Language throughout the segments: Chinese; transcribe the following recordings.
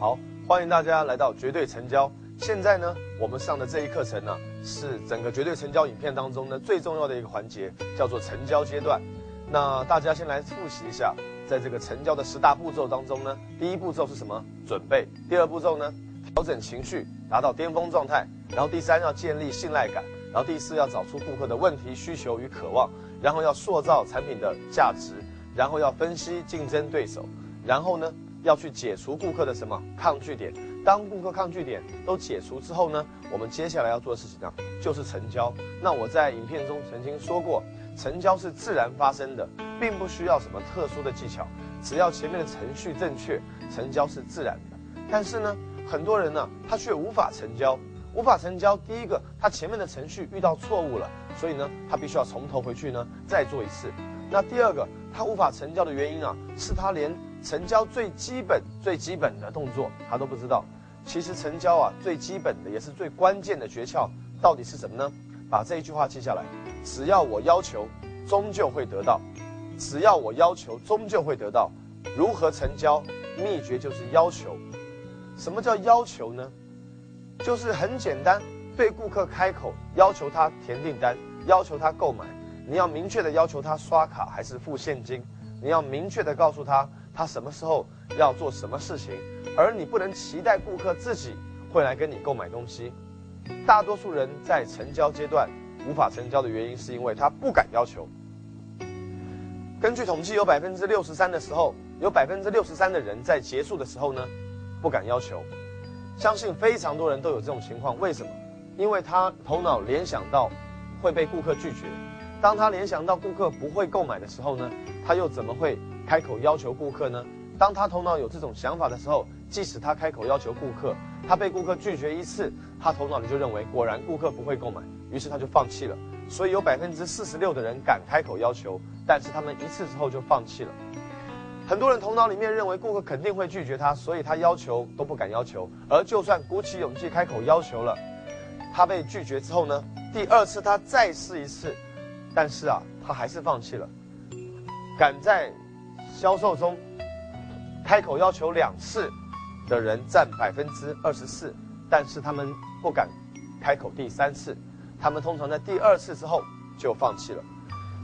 好，欢迎大家来到绝对成交。现在呢，我们上的这一课程呢，是整个绝对成交影片当中呢最重要的一个环节，叫做成交阶段。那大家先来复习一下，在这个成交的十大步骤当中呢，第一步骤是什么？准备。第二步骤呢，调整情绪，达到巅峰状态。然后第三要建立信赖感。然后第四要找出顾客的问题、需求与渴望。然后要塑造产品的价值。然后要分析竞争对手。然后呢？要去解除顾客的什么抗拒点？当顾客抗拒点都解除之后呢，我们接下来要做的事情呢，就是成交。那我在影片中曾经说过，成交是自然发生的，并不需要什么特殊的技巧，只要前面的程序正确，成交是自然的。但是呢，很多人呢，他却无法成交，无法成交。第一个，他前面的程序遇到错误了，所以呢，他必须要从头回去呢，再做一次。那第二个，他无法成交的原因啊，是他连。成交最基本、最基本的动作，他都不知道。其实成交啊，最基本的也是最关键的诀窍，到底是什么呢？把这一句话记下来：只要我要求，终究会得到；只要我要求，终究会得到。如何成交？秘诀就是要求。什么叫要求呢？就是很简单，对顾客开口要求他填订单，要求他购买。你要明确的要求他刷卡还是付现金，你要明确的告诉他。他什么时候要做什么事情，而你不能期待顾客自己会来跟你购买东西。大多数人在成交阶段无法成交的原因，是因为他不敢要求。根据统计，有百分之六十三的时候，有百分之六十三的人在结束的时候呢，不敢要求。相信非常多人都有这种情况。为什么？因为他头脑联想到会被顾客拒绝。当他联想到顾客不会购买的时候呢，他又怎么会？开口要求顾客呢？当他头脑有这种想法的时候，即使他开口要求顾客，他被顾客拒绝一次，他头脑里就认为果然顾客不会购买，于是他就放弃了。所以有百分之四十六的人敢开口要求，但是他们一次之后就放弃了。很多人头脑里面认为顾客肯定会拒绝他，所以他要求都不敢要求。而就算鼓起勇气开口要求了，他被拒绝之后呢？第二次他再试一次，但是啊，他还是放弃了。敢在销售中，开口要求两次的人占百分之二十四，但是他们不敢开口第三次，他们通常在第二次之后就放弃了。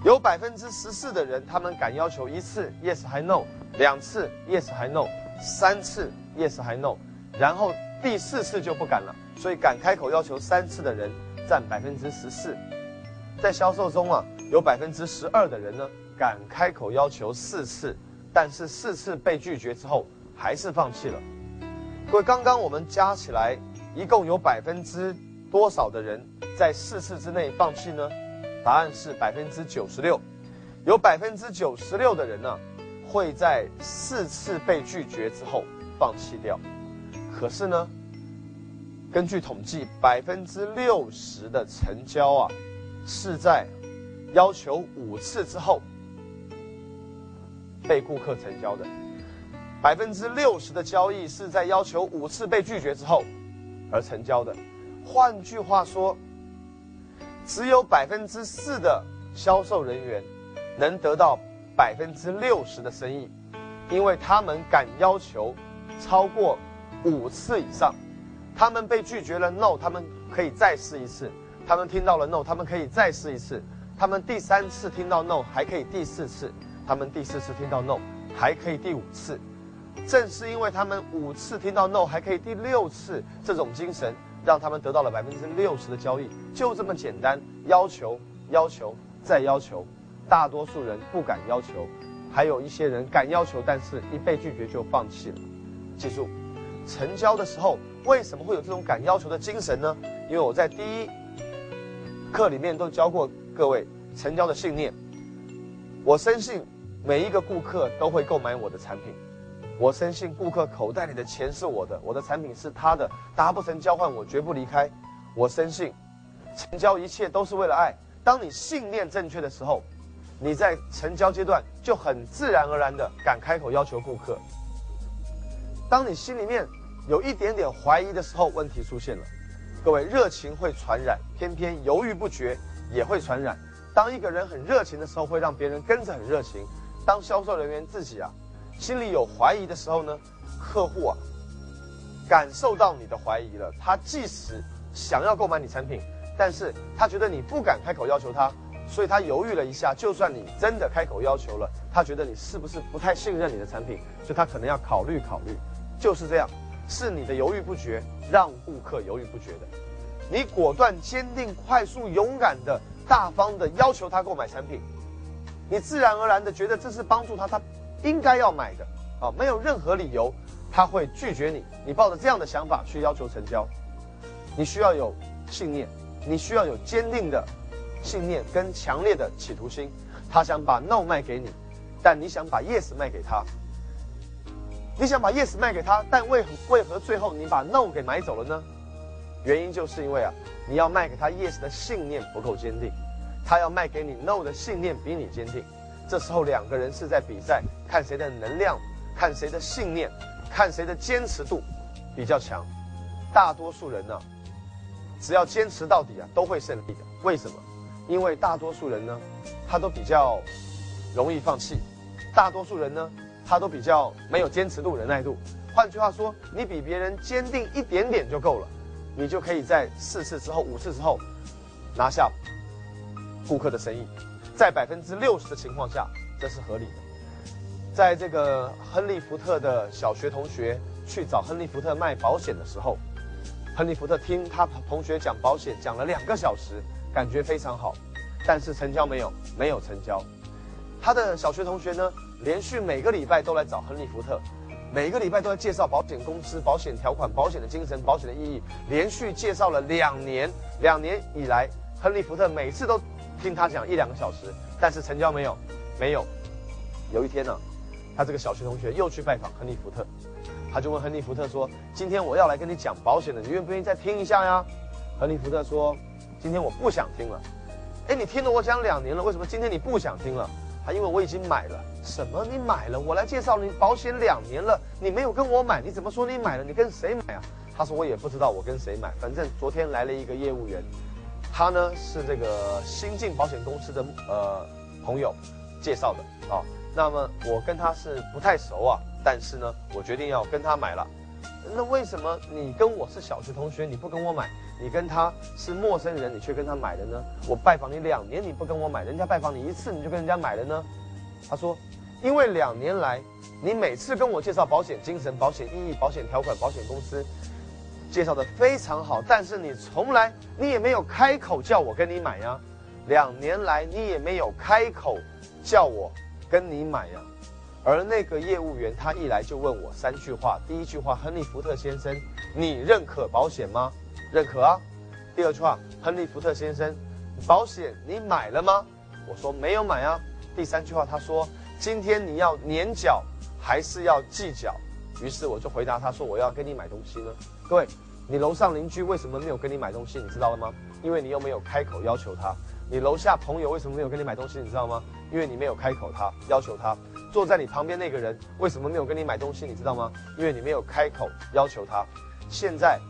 有百分之十四的人，他们敢要求一次 yes 还 no，两次 yes 还 no，三次 yes 还 no，然后第四次就不敢了。所以敢开口要求三次的人占百分之十四，在销售中啊，有百分之十二的人呢敢开口要求四次。但是四次被拒绝之后，还是放弃了。各位，刚刚我们加起来，一共有百分之多少的人在四次之内放弃呢？答案是百分之九十六。有百分之九十六的人呢，会在四次被拒绝之后放弃掉。可是呢，根据统计，百分之六十的成交啊，是在要求五次之后。被顾客成交的百分之六十的交易是在要求五次被拒绝之后而成交的。换句话说，只有百分之四的销售人员能得到百分之六十的生意，因为他们敢要求超过五次以上。他们被拒绝了 no，他们可以再试一次；他们听到了 no，他们可以再试一次；他们第三次听到 no，还可以第四次。他们第四次听到 no，还可以第五次，正是因为他们五次听到 no，还可以第六次，这种精神让他们得到了百分之六十的交易，就这么简单。要求，要求，再要求，大多数人不敢要求，还有一些人敢要求，但是一被拒绝就放弃了。记住，成交的时候为什么会有这种敢要求的精神呢？因为我在第一课里面都教过各位成交的信念，我深信。每一个顾客都会购买我的产品，我深信顾客口袋里的钱是我的，我的产品是他的，达不成交换我绝不离开。我深信，成交一切都是为了爱。当你信念正确的时候，你在成交阶段就很自然而然的敢开口要求顾客。当你心里面有一点点怀疑的时候，问题出现了。各位，热情会传染，偏偏犹豫不决也会传染。当一个人很热情的时候，会让别人跟着很热情。当销售人员自己啊，心里有怀疑的时候呢，客户啊，感受到你的怀疑了。他即使想要购买你产品，但是他觉得你不敢开口要求他，所以他犹豫了一下。就算你真的开口要求了，他觉得你是不是不太信任你的产品，所以他可能要考虑考虑。就是这样，是你的犹豫不决让顾客犹豫不决的。你果断、坚定、快速、勇敢的、大方的要求他购买产品，你自然而然的觉得这是帮助他，他应该要买的啊，没有任何理由他会拒绝你。你抱着这样的想法去要求成交，你需要有信念，你需要有坚定的信念跟强烈的企图心。他想把 no 卖给你，但你想把 yes 卖给他。你想把 yes 卖给他，但为何为何最后你把 no 给买走了呢？原因就是因为啊，你要卖给他 yes 的信念不够坚定，他要卖给你 no 的信念比你坚定。这时候两个人是在比赛，看谁的能量，看谁的信念，看谁的坚持度比较强。大多数人呢，只要坚持到底啊，都会胜利的。为什么？因为大多数人呢，他都比较容易放弃。大多数人呢。他都比较没有坚持度、忍耐度。换句话说，你比别人坚定一点点就够了，你就可以在四次之后、五次之后拿下顾客的生意。在百分之六十的情况下，这是合理的。在这个亨利·福特的小学同学去找亨利·福特卖保险的时候，亨利·福特听他同学讲保险讲了两个小时，感觉非常好，但是成交没有，没有成交。他的小学同学呢？连续每个礼拜都来找亨利·福特，每个礼拜都在介绍保险公司、保险条款、保险的精神、保险的意义。连续介绍了两年，两年以来，亨利·福特每次都听他讲一两个小时，但是成交没有，没有。有一天呢，他这个小学同学又去拜访亨利·福特，他就问亨利·福特说：“今天我要来跟你讲保险的，你愿不愿意再听一下呀？”亨利·福特说：“今天我不想听了。”哎，你听了我讲两年了，为什么今天你不想听了？他因为我已经买了。什么？你买了？我来介绍你保险两年了，你没有跟我买，你怎么说你买了？你跟谁买啊？他说我也不知道我跟谁买，反正昨天来了一个业务员，他呢是这个新进保险公司的呃朋友介绍的啊。那么我跟他是不太熟啊，但是呢，我决定要跟他买了。那为什么你跟我是小学同学，你不跟我买？你跟他是陌生人，你却跟他买了呢？我拜访你两年，你不跟我买，人家拜访你一次，你就跟人家买了呢？他说。因为两年来，你每次跟我介绍保险精神、保险意义、保险条款、保险公司，介绍的非常好，但是你从来你也没有开口叫我跟你买呀。两年来你也没有开口叫我跟你买呀。而那个业务员他一来就问我三句话：第一句话，亨利·福特先生，你认可保险吗？认可啊。第二句话，亨利·福特先生，保险你买了吗？我说没有买啊。第三句话，他说。今天你要年缴还是要季缴？于是我就回答他说：“我要跟你买东西呢。”各位，你楼上邻居为什么没有跟你买东西？你知道了吗？因为你又没有开口要求他。你楼下朋友为什么没有跟你买东西？你知道吗？因为你没有开口他要求他。坐在你旁边那个人为什么没有跟你买东西？你知道吗？因为你没有开口要求他。现在，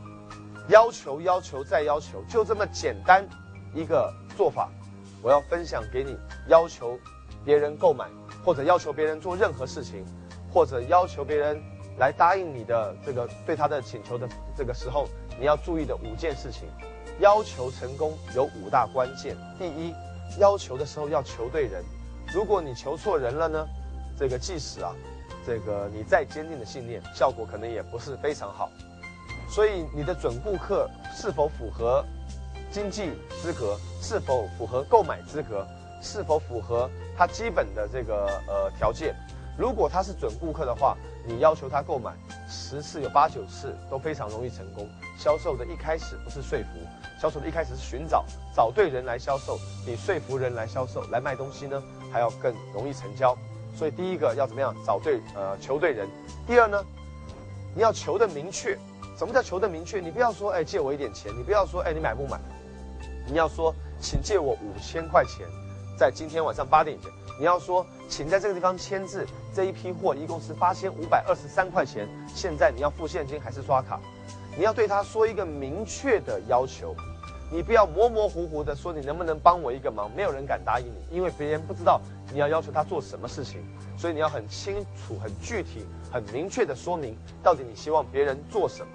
要求要求再要求，就这么简单一个做法，我要分享给你。要求别人购买。或者要求别人做任何事情，或者要求别人来答应你的这个对他的请求的这个时候，你要注意的五件事情，要求成功有五大关键。第一，要求的时候要求对人，如果你求错人了呢，这个即使啊，这个你再坚定的信念，效果可能也不是非常好。所以你的准顾客是否符合经济资格，是否符合购买资格？是否符合他基本的这个呃条件？如果他是准顾客的话，你要求他购买十次有八九次都非常容易成功。销售的一开始不是说服，销售的一开始是寻找，找对人来销售，比说服人来销售来卖东西呢还要更容易成交。所以第一个要怎么样找对呃求对人？第二呢，你要求的明确。什么叫求的明确？你不要说哎借我一点钱，你不要说哎你买不买，你要说请借我五千块钱。在今天晚上八点以前，你要说，请在这个地方签字。这一批货一共是八千五百二十三块钱，现在你要付现金还是刷卡？你要对他说一个明确的要求，你不要模模糊糊的说你能不能帮我一个忙，没有人敢答应你，因为别人不知道你要要求他做什么事情，所以你要很清楚、很具体、很明确的说明到底你希望别人做什么。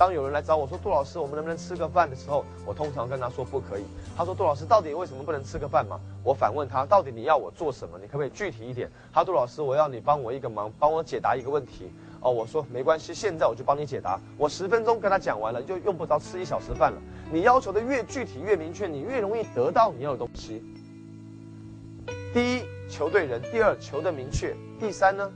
当有人来找我说杜老师，我们能不能吃个饭的时候，我通常跟他说不可以。他说杜老师，到底为什么不能吃个饭嘛？我反问他，到底你要我做什么？你可不可以具体一点？他说杜老师，我要你帮我一个忙，帮我解答一个问题。哦，我说没关系，现在我就帮你解答。我十分钟跟他讲完了，就用不着吃一小时饭了。你要求的越具体越明确，你越容易得到你要的东西。第一，求对人；第二，求的明确；第三呢，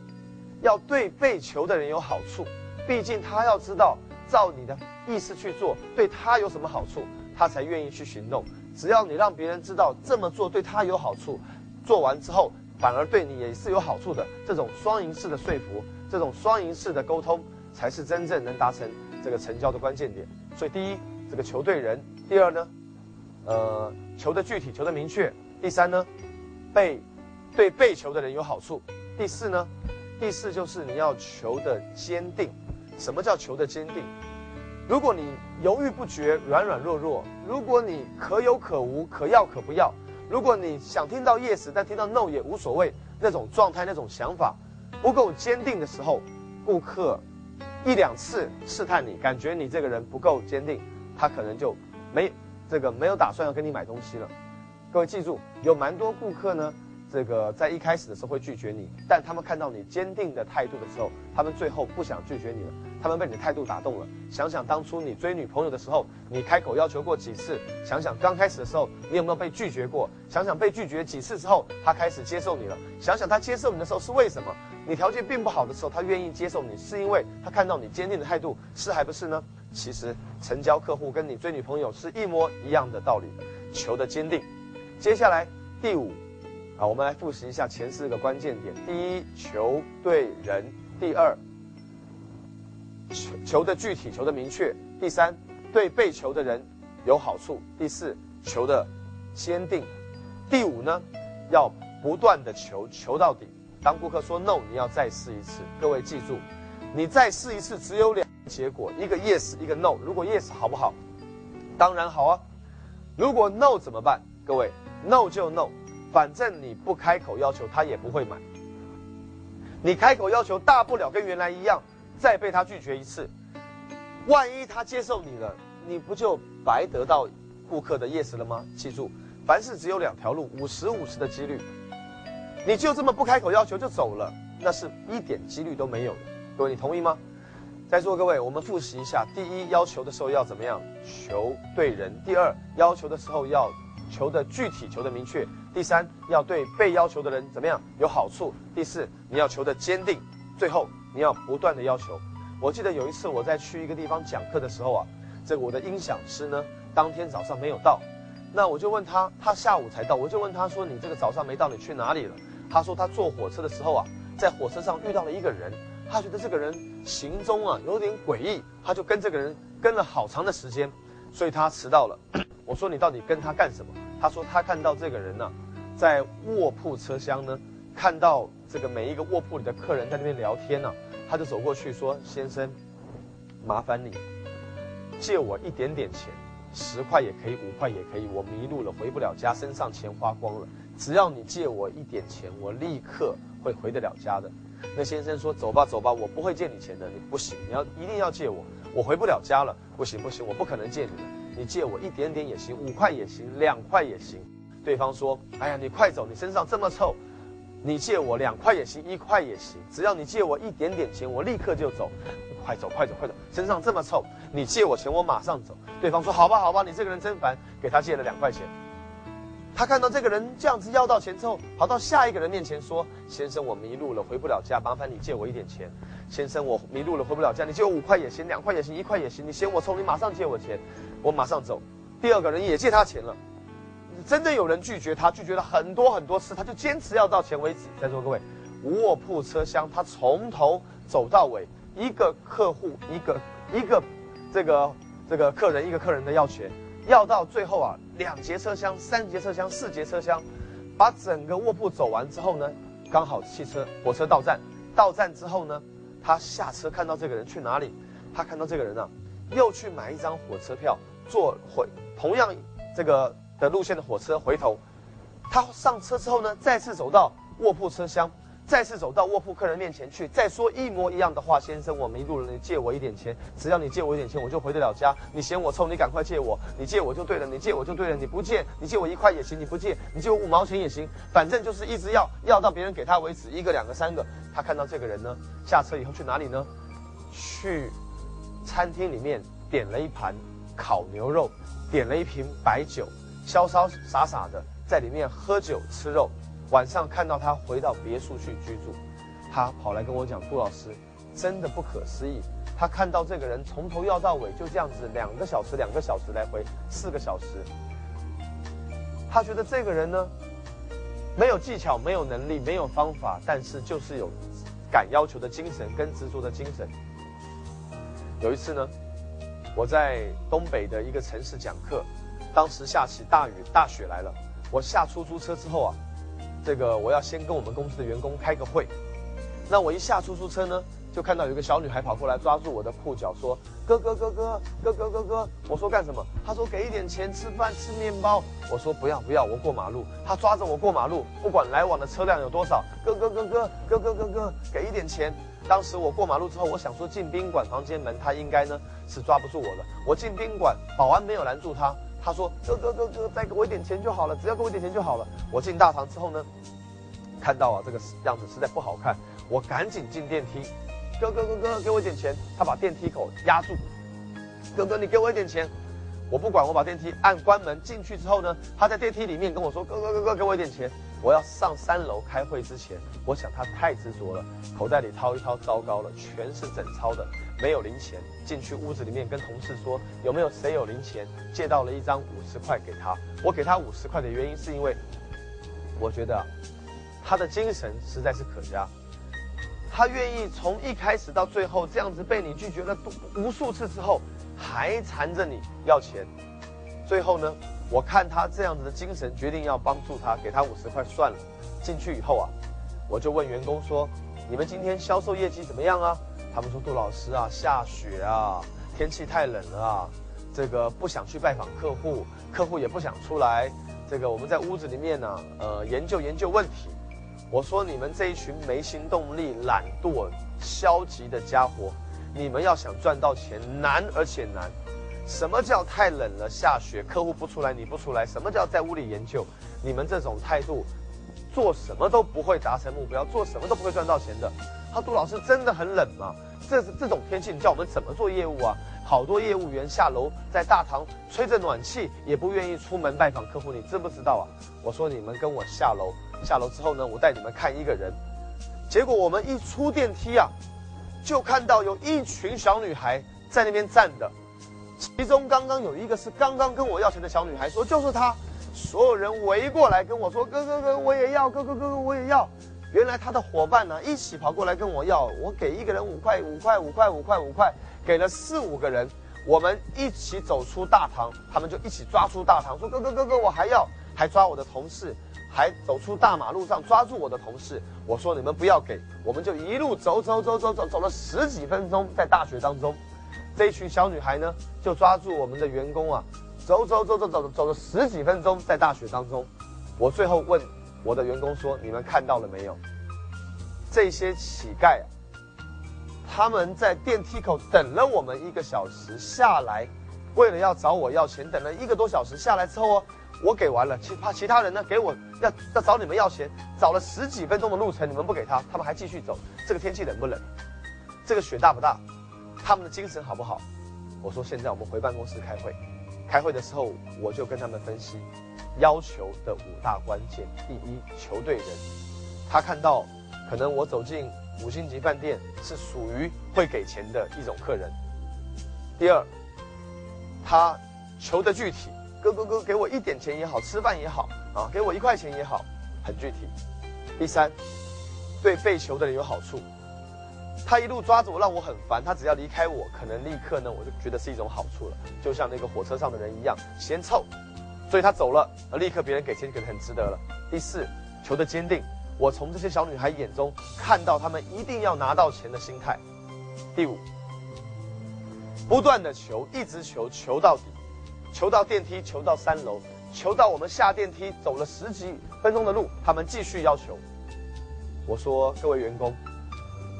要对被求的人有好处。毕竟他要知道。照你的意思去做，对他有什么好处，他才愿意去行动。只要你让别人知道这么做对他有好处，做完之后反而对你也是有好处的，这种双赢式的说服，这种双赢式的沟通，才是真正能达成这个成交的关键点。所以，第一，这个求对人；第二呢，呃，求的具体，求的明确；第三呢，被对被求的人有好处；第四呢，第四就是你要求的坚定。什么叫求的坚定？如果你犹豫不决、软软弱弱，如果你可有可无、可要可不要，如果你想听到 yes，但听到 no 也无所谓，那种状态、那种想法不够坚定的时候，顾客一两次试探你，感觉你这个人不够坚定，他可能就没这个没有打算要跟你买东西了。各位记住，有蛮多顾客呢。这个在一开始的时候会拒绝你，但他们看到你坚定的态度的时候，他们最后不想拒绝你了。他们被你的态度打动了。想想当初你追女朋友的时候，你开口要求过几次？想想刚开始的时候，你有没有被拒绝过？想想被拒绝几次之后，他开始接受你了。想想他接受你的时候是为什么？你条件并不好的时候，他愿意接受你，是因为他看到你坚定的态度，是还不是呢？其实成交客户跟你追女朋友是一模一样的道理，求的坚定。接下来第五。好，我们来复习一下前四个关键点：第一，求对人；第二，求求的具体，求的明确；第三，对被求的人有好处；第四，求的坚定；第五呢，要不断的求，求到底。当顾客说 no，你要再试一次。各位记住，你再试一次，只有两个结果：一个 yes，一个 no。如果 yes 好不好？当然好啊。如果 no 怎么办？各位，no 就 no。反正你不开口要求，他也不会买。你开口要求，大不了跟原来一样，再被他拒绝一次。万一他接受你了，你不就白得到顾客的 yes 了吗？记住，凡事只有两条路，五十五十的几率。你就这么不开口要求就走了，那是一点几率都没有的。各位，你同意吗？在座各位，我们复习一下：第一，要求的时候要怎么样？求对人；第二，要求的时候要。求的具体，求的明确。第三，要对被要求的人怎么样有好处。第四，你要求的坚定。最后，你要不断的要求。我记得有一次我在去一个地方讲课的时候啊，这个我的音响师呢，当天早上没有到。那我就问他，他下午才到。我就问他说：“你这个早上没到，你去哪里了？”他说他坐火车的时候啊，在火车上遇到了一个人，他觉得这个人行踪啊有点诡异，他就跟这个人跟了好长的时间，所以他迟到了。我说你到底跟他干什么？他说他看到这个人呢，在卧铺车厢呢，看到这个每一个卧铺里的客人在那边聊天呢，他就走过去说：“先生，麻烦你借我一点点钱，十块也可以，五块也可以。我迷路了，回不了家，身上钱花光了。只要你借我一点钱，我立刻会回得了家的。”那先生说：“走吧，走吧，我不会借你钱的。你不行，你要一定要借我，我回不了家了。不行，不行，我不可能借你的。”你借我一点点也行，五块也行，两块也行。对方说：“哎呀，你快走，你身上这么臭，你借我两块也行，一块也行，只要你借我一点点钱，我立刻就走。快走，快走，快走！身上这么臭，你借我钱，我马上走。”对方说：“好吧，好吧，你这个人真烦。”给他借了两块钱。他看到这个人这样子要到钱之后，跑到下一个人面前说：“先生，我迷路了，回不了家，麻烦你借我一点钱。”先生，我迷路了，回不了家，你借我五块也行，两块也行，一块也行，你嫌我臭，你马上借我钱。我马上走，第二个人也借他钱了，真的有人拒绝他，拒绝了很多很多次，他就坚持要到钱为止。在座各位，卧铺车厢，他从头走到尾，一个客户一个一个这个这个客人一个客人的要钱，要到最后啊，两节车厢、三节车厢、四节车厢，把整个卧铺走完之后呢，刚好汽车火车到站，到站之后呢，他下车看到这个人去哪里？他看到这个人啊，又去买一张火车票。坐回同样这个的路线的火车回头，他上车之后呢，再次走到卧铺车厢，再次走到卧铺客人面前去，再说一模一样的话。先生，我迷路了，你借我一点钱。只要你借我一点钱，我就回得了家。你嫌我臭，你赶快借我。你借我就对了，你借我就对了。你不借，你借我一块也行，你不借，你借我五毛钱也行。反正就是一直要，要到别人给他为止。一个、两个、三个。他看到这个人呢，下车以后去哪里呢？去餐厅里面点了一盘烤牛肉，点了一瓶白酒，潇潇洒洒的在里面喝酒吃肉。晚上看到他回到别墅去居住，他跑来跟我讲：“杜老师，真的不可思议。他看到这个人从头要到尾就这样子，两个小时，两个小时来回，四个小时。他觉得这个人呢，没有技巧，没有能力，没有方法，但是就是有敢要求的精神跟执着的精神。有一次呢，我在东北的一个城市讲课，当时下起大雨，大雪来了。我下出租车之后啊。”这个我要先跟我们公司的员工开个会，那我一下出租车呢，就看到有个小女孩跑过来抓住我的裤脚说：“哥哥哥哥哥哥哥哥。”我说干什么？她说给一点钱吃饭吃面包。我说不要不要，我过马路。她抓着我过马路，不管来往的车辆有多少，哥哥哥哥哥哥哥哥，给一点钱。当时我过马路之后，我想说进宾馆房间门，她应该呢是抓不住我的。我进宾馆，保安没有拦住她。他说：“哥哥哥哥，再给我一点钱就好了，只要给我一点钱就好了。”我进大堂之后呢，看到啊这个样子实在不好看，我赶紧进电梯。哥哥哥哥，给我一点钱。他把电梯口压住。哥哥，你给我一点钱。我不管，我把电梯按关门进去之后呢，他在电梯里面跟我说：“哥哥哥哥，给我一点钱。”我要上三楼开会之前，我想他太执着了，口袋里掏一掏，糟糕了，全是整钞的。没有零钱，进去屋子里面跟同事说有没有谁有零钱，借到了一张五十块给他。我给他五十块的原因是因为，我觉得他的精神实在是可嘉，他愿意从一开始到最后这样子被你拒绝了无数次之后，还缠着你要钱。最后呢，我看他这样子的精神，决定要帮助他，给他五十块算了。进去以后啊，我就问员工说：你们今天销售业绩怎么样啊？他们说杜老师啊，下雪啊，天气太冷了，这个不想去拜访客户，客户也不想出来，这个我们在屋子里面呢，呃，研究研究问题。我说你们这一群没行动力、懒惰、消极的家伙，你们要想赚到钱难而且难。什么叫太冷了下雪，客户不出来你不出来？什么叫在屋里研究？你们这种态度，做什么都不会达成目标，做什么都不会赚到钱的。他杜老师真的很冷吗？这是这种天气，你叫我们怎么做业务啊？好多业务员下楼在大堂吹着暖气，也不愿意出门拜访客户，你知不知道啊？我说你们跟我下楼，下楼之后呢，我带你们看一个人。结果我们一出电梯啊，就看到有一群小女孩在那边站的，其中刚刚有一个是刚刚跟我要钱的小女孩，说就是她，所有人围过来跟我说，哥哥哥我也要，哥哥哥哥我也要。原来他的伙伴呢，一起跑过来跟我要，我给一个人五块，五块，五块，五块，五块，给了四五个人，我们一起走出大堂，他们就一起抓出大堂，说哥哥哥哥，我还要，还抓我的同事，还走出大马路上抓住我的同事，我说你们不要给，我们就一路走走走走走走了十几分钟，在大雪当中，这一群小女孩呢，就抓住我们的员工啊，走走走走走走了十几分钟，在大雪当中，我最后问。我的员工说：“你们看到了没有？这些乞丐，他们在电梯口等了我们一个小时下来，为了要找我要钱，等了一个多小时下来之后哦，我给完了，其他其他人呢给我要要找你们要钱，找了十几分钟的路程，你们不给他，他们还继续走。这个天气冷不冷？这个雪大不大？他们的精神好不好？我说现在我们回办公室开会，开会的时候我就跟他们分析。”要求的五大关键：第一，求对人。他看到，可能我走进五星级饭店是属于会给钱的一种客人。第二，他求的具体，哥哥哥给我一点钱也好，吃饭也好啊，给我一块钱也好，很具体。第三，对被求的人有好处。他一路抓着我，让我很烦。他只要离开我，可能立刻呢，我就觉得是一种好处了，就像那个火车上的人一样，嫌臭。所以他走了，而立刻别人给钱，可能很值得了。第四，求的坚定，我从这些小女孩眼中看到她们一定要拿到钱的心态。第五，不断的求，一直求，求到底，求到电梯，求到三楼，求到我们下电梯走了十几分钟的路，他们继续要求。我说各位员工，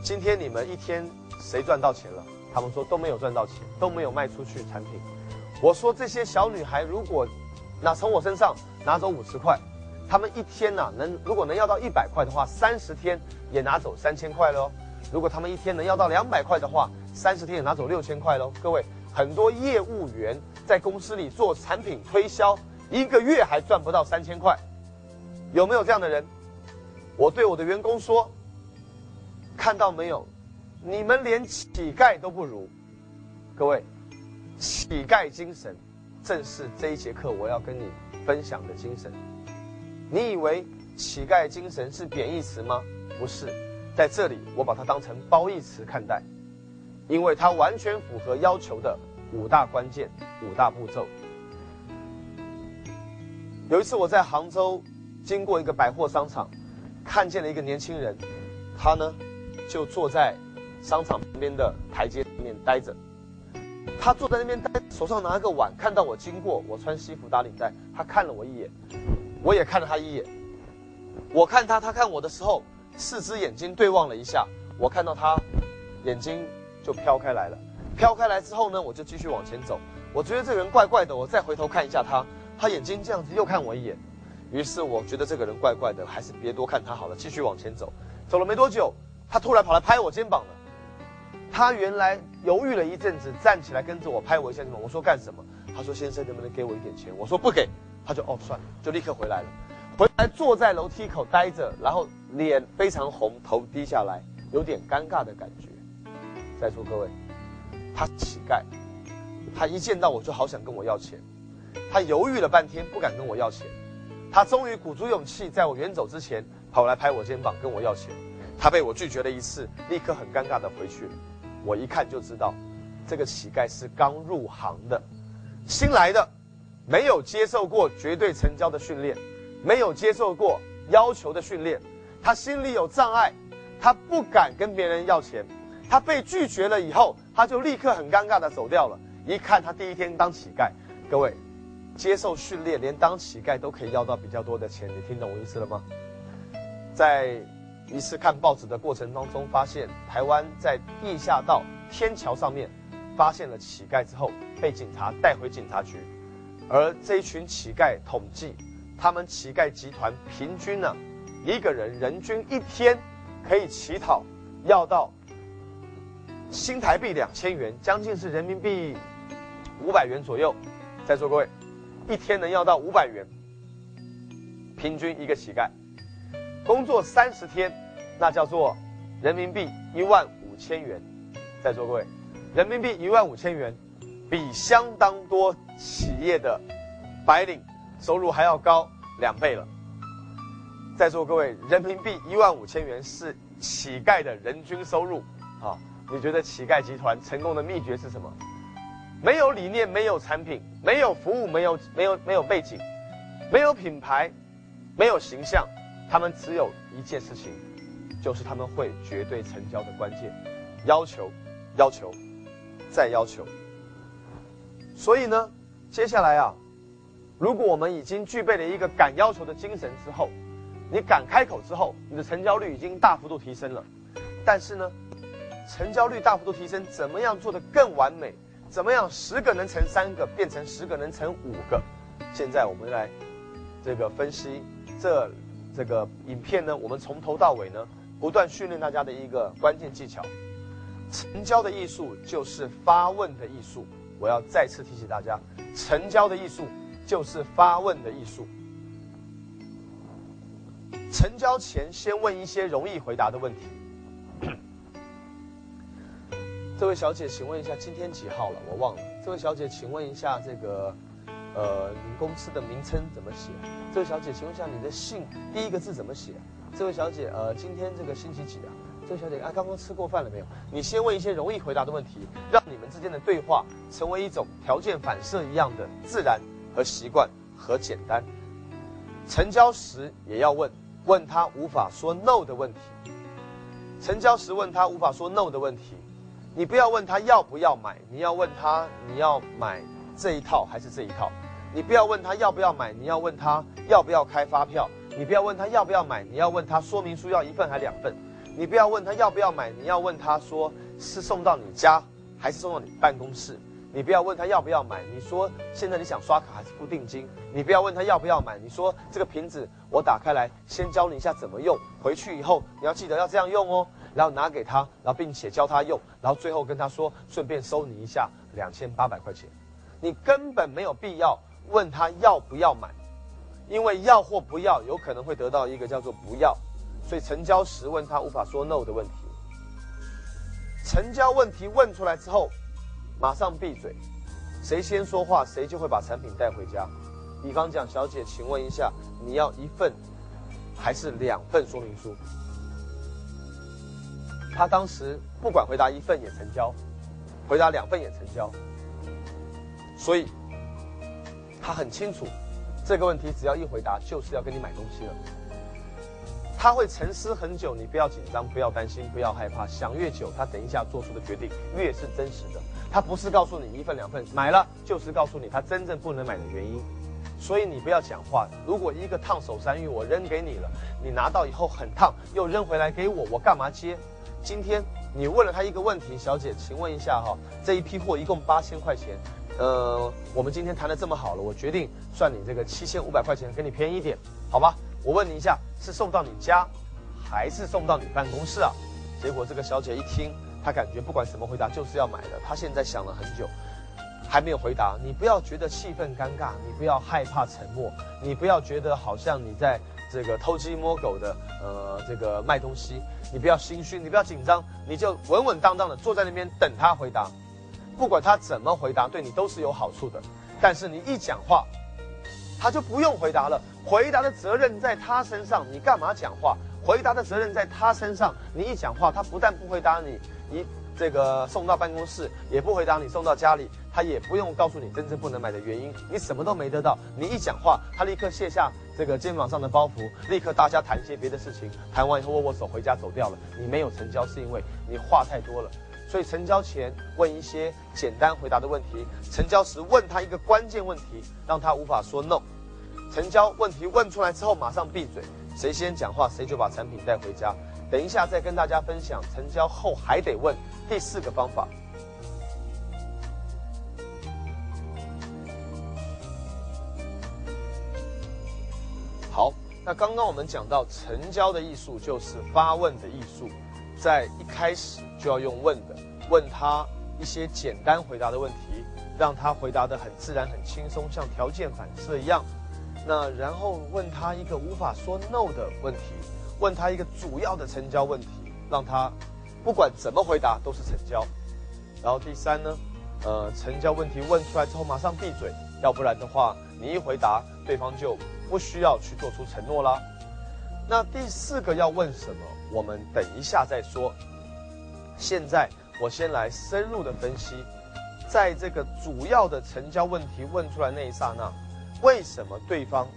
今天你们一天谁赚到钱了？他们说都没有赚到钱，都没有卖出去产品。我说这些小女孩如果拿从我身上拿走五十块，她们一天呐能如果能要到一百块的话，三十天也拿走三千块喽。如果他们一天能要到两百块的话，三十天也拿走六千块喽。各位，很多业务员在公司里做产品推销，一个月还赚不到三千块，有没有这样的人？我对我的员工说：“看到没有，你们连乞丐都不如。”各位，乞丐精神，正是这一节课我要跟你分享的精神。你以为乞丐精神是贬义词吗？不是，在这里我把它当成褒义词看待，因为它完全符合要求的五大关键、五大步骤。有一次我在杭州经过一个百货商场。看见了一个年轻人，他呢就坐在商场旁边的台阶上面待着。他坐在那边待，手上拿个碗，看到我经过，我穿西服打领带，他看了我一眼，我也看了他一眼。我看他，他看我的时候，四只眼睛对望了一下，我看到他眼睛就飘开来了。飘开来之后呢，我就继续往前走。我觉得这个人怪怪的，我再回头看一下他，他眼睛这样子又看我一眼。于是我觉得这个人怪怪的，还是别多看他好了，继续往前走。走了没多久，他突然跑来拍我肩膀了。他原来犹豫了一阵子，站起来跟着我拍我一下肩膀。我说干什么？他说先生能不能给我一点钱？我说不给。他就哦算了，就立刻回来了。回来坐在楼梯口待着，然后脸非常红，头低下来，有点尴尬的感觉。在座各位，他乞丐，他一见到我就好想跟我要钱，他犹豫了半天不敢跟我要钱。他终于鼓足勇气，在我远走之前跑来拍我肩膀，跟我要钱。他被我拒绝了一次，立刻很尴尬的回去。我一看就知道，这个乞丐是刚入行的，新来的，没有接受过绝对成交的训练，没有接受过要求的训练，他心里有障碍，他不敢跟别人要钱。他被拒绝了以后，他就立刻很尴尬的走掉了。一看他第一天当乞丐，各位。接受训练，连当乞丐都可以要到比较多的钱，你听懂我意思了吗？在一次看报纸的过程当中，发现台湾在地下道天桥上面发现了乞丐之后，被警察带回警察局，而这一群乞丐统计，他们乞丐集团平均呢，一个人人均一天可以乞讨要到新台币两千元，将近是人民币五百元左右，在座各位。一天能要到五百元，平均一个乞丐工作三十天，那叫做人民币一万五千元。在座各位，人民币一万五千元，比相当多企业的白领收入还要高两倍了。在座各位，人民币一万五千元是乞丐的人均收入啊！你觉得乞丐集团成功的秘诀是什么？没有理念，没有产品，没有服务，没有没有没有背景，没有品牌，没有形象，他们只有一件事情，就是他们会绝对成交的关键，要求，要求，再要求。所以呢，接下来啊，如果我们已经具备了一个敢要求的精神之后，你敢开口之后，你的成交率已经大幅度提升了。但是呢，成交率大幅度提升，怎么样做的更完美？怎么样？十个能成三个，变成十个能成五个。现在我们来这个分析这这个影片呢，我们从头到尾呢，不断训练大家的一个关键技巧。成交的艺术就是发问的艺术。我要再次提醒大家，成交的艺术就是发问的艺术。成交前先问一些容易回答的问题。这位小姐，请问一下，今天几号了？我忘了。这位小姐，请问一下，这个，呃，你公司的名称怎么写？这位小姐，请问一下，你的姓第一个字怎么写？这位小姐，呃，今天这个星期几啊？这位小姐，啊，刚刚吃过饭了没有？你先问一些容易回答的问题，让你们之间的对话成为一种条件反射一样的自然和习惯和简单。成交时也要问，问他无法说 no 的问题。成交时问他无法说 no 的问题。你不要问他要不要买，你要问他你要买这一套还是这一套。你不要问他要不要买，你要问他要不要开发票。你不要问他要不要买，你要问他说明书要一份还两份。你不要问他要不要买，你要问他说是送到你家还是送到你办公室。你不要问他要不要买，你说现在你想刷卡还是付定金？你不要问他要不要买，你说这个瓶子我打开来，先教你一下怎么用，回去以后你要记得要这样用哦，然后拿给他，然后并且教他用，然后最后跟他说顺便收你一下两千八百块钱，你根本没有必要问他要不要买，因为要或不要有可能会得到一个叫做不要，所以成交时问他无法说 no 的问题，成交问题问出来之后。马上闭嘴，谁先说话，谁就会把产品带回家。比方讲，小姐，请问一下，你要一份还是两份说明书？他当时不管回答一份也成交，回答两份也成交，所以他很清楚这个问题，只要一回答就是要跟你买东西了。他会沉思很久，你不要紧张，不要担心，不要害怕，想越久，他等一下做出的决定越是真实的。他不是告诉你一份两份买了，就是告诉你他真正不能买的原因，所以你不要讲话。如果一个烫手山芋我扔给你了，你拿到以后很烫，又扔回来给我，我干嘛接？今天你问了他一个问题，小姐，请问一下哈，这一批货一共八千块钱，呃，我们今天谈的这么好了，我决定算你这个七千五百块钱，给你便宜一点，好吗？我问你一下，是送到你家，还是送到你办公室啊？结果这个小姐一听。她感觉不管什么回答就是要买的。她现在想了很久，还没有回答。你不要觉得气氛尴尬，你不要害怕沉默，你不要觉得好像你在这个偷鸡摸狗的呃这个卖东西，你不要心虚，你不要紧张，你就稳稳当当的坐在那边等他回答。不管他怎么回答，对你都是有好处的。但是你一讲话，他就不用回答了。回答的责任在他身上，你干嘛讲话？回答的责任在他身上，你一讲话，他不但不回答你。你这个送到办公室也不回答你送到家里，他也不用告诉你真正不能买的原因，你什么都没得到。你一讲话，他立刻卸下这个肩膀上的包袱，立刻大家谈一些别的事情。谈完以后握握手回家走掉了。你没有成交是因为你话太多了。所以成交前问一些简单回答的问题，成交时问他一个关键问题，让他无法说 no。成交问题问出来之后马上闭嘴，谁先讲话谁就把产品带回家。等一下，再跟大家分享成交后还得问第四个方法。好，那刚刚我们讲到成交的艺术就是发问的艺术，在一开始就要用问的，问他一些简单回答的问题，让他回答的很自然、很轻松，像条件反射一样。那然后问他一个无法说 no 的问题。问他一个主要的成交问题，让他不管怎么回答都是成交。然后第三呢，呃，成交问题问出来之后马上闭嘴，要不然的话你一回答，对方就不需要去做出承诺啦。那第四个要问什么，我们等一下再说。现在我先来深入的分析，在这个主要的成交问题问出来那一刹那，为什么对方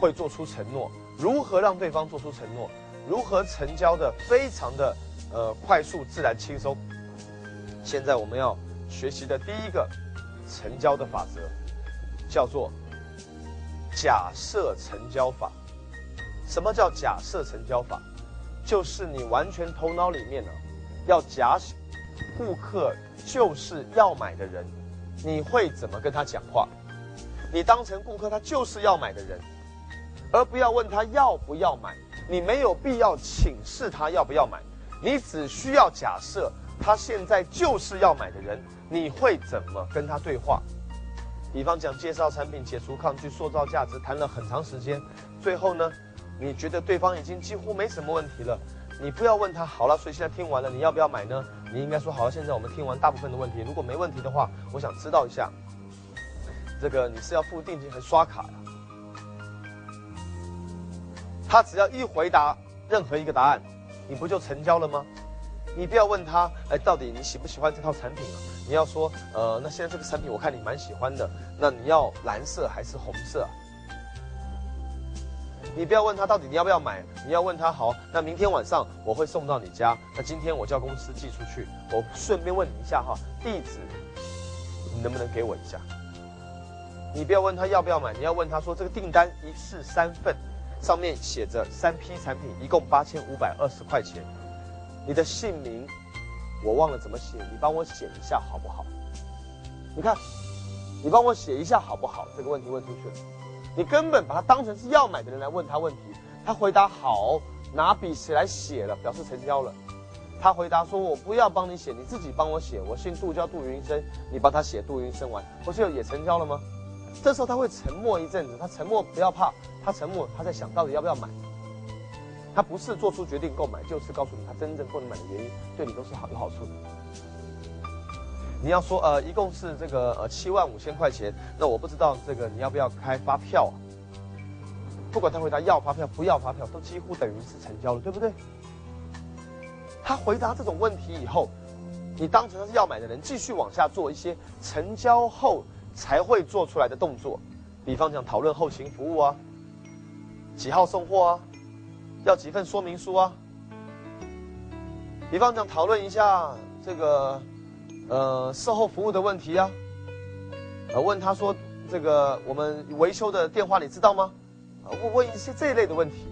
会做出承诺？如何让对方做出承诺？如何成交的非常的呃快速、自然、轻松？现在我们要学习的第一个成交的法则，叫做假设成交法。什么叫假设成交法？就是你完全头脑里面呢，要假顾客就是要买的人，你会怎么跟他讲话？你当成顾客，他就是要买的人。而不要问他要不要买，你没有必要请示他要不要买，你只需要假设他现在就是要买的人，你会怎么跟他对话？比方讲介绍产品、解除抗拒、塑造价值，谈了很长时间，最后呢，你觉得对方已经几乎没什么问题了，你不要问他好了，所以现在听完了，你要不要买呢？你应该说好了，现在我们听完大部分的问题，如果没问题的话，我想知道一下，这个你是要付定金还是刷卡呀？他只要一回答任何一个答案，你不就成交了吗？你不要问他，哎，到底你喜不喜欢这套产品啊？你要说，呃，那现在这个产品我看你蛮喜欢的，那你要蓝色还是红色？你不要问他到底你要不要买，你要问他好，那明天晚上我会送到你家，那今天我叫公司寄出去，我顺便问你一下哈，地址你能不能给我一下？你不要问他要不要买，你要问他说这个订单一式三份。上面写着三批产品，一共八千五百二十块钱。你的姓名我忘了怎么写，你帮我写一下好不好？你看，你帮我写一下好不好？这个问题问出去了，你根本把他当成是要买的人来问他问题，他回答好，拿笔写来写了，表示成交了。他回答说：“我不要帮你写，你自己帮我写。我姓杜，叫杜云生，你帮他写杜云生完，不是也成交了吗？”这时候他会沉默一阵子，他沉默不要怕，他沉默他在想到底要不要买。他不是做出决定购买，就是告诉你他真正不能买的原因，对你都是好有好处的。你要说呃，一共是这个呃七万五千块钱，那我不知道这个你要不要开发票啊？不管他回答要发票不要发票，都几乎等于是成交了，对不对？他回答这种问题以后，你当成他是要买的人，继续往下做一些成交后才会做出来的动作，比方讲讨论后勤服务啊，几号送货啊，要几份说明书啊，比方讲讨论一下这个呃售后服务的问题啊，呃问他说这个我们维修的电话你知道吗？呃问问一些这一类的问题。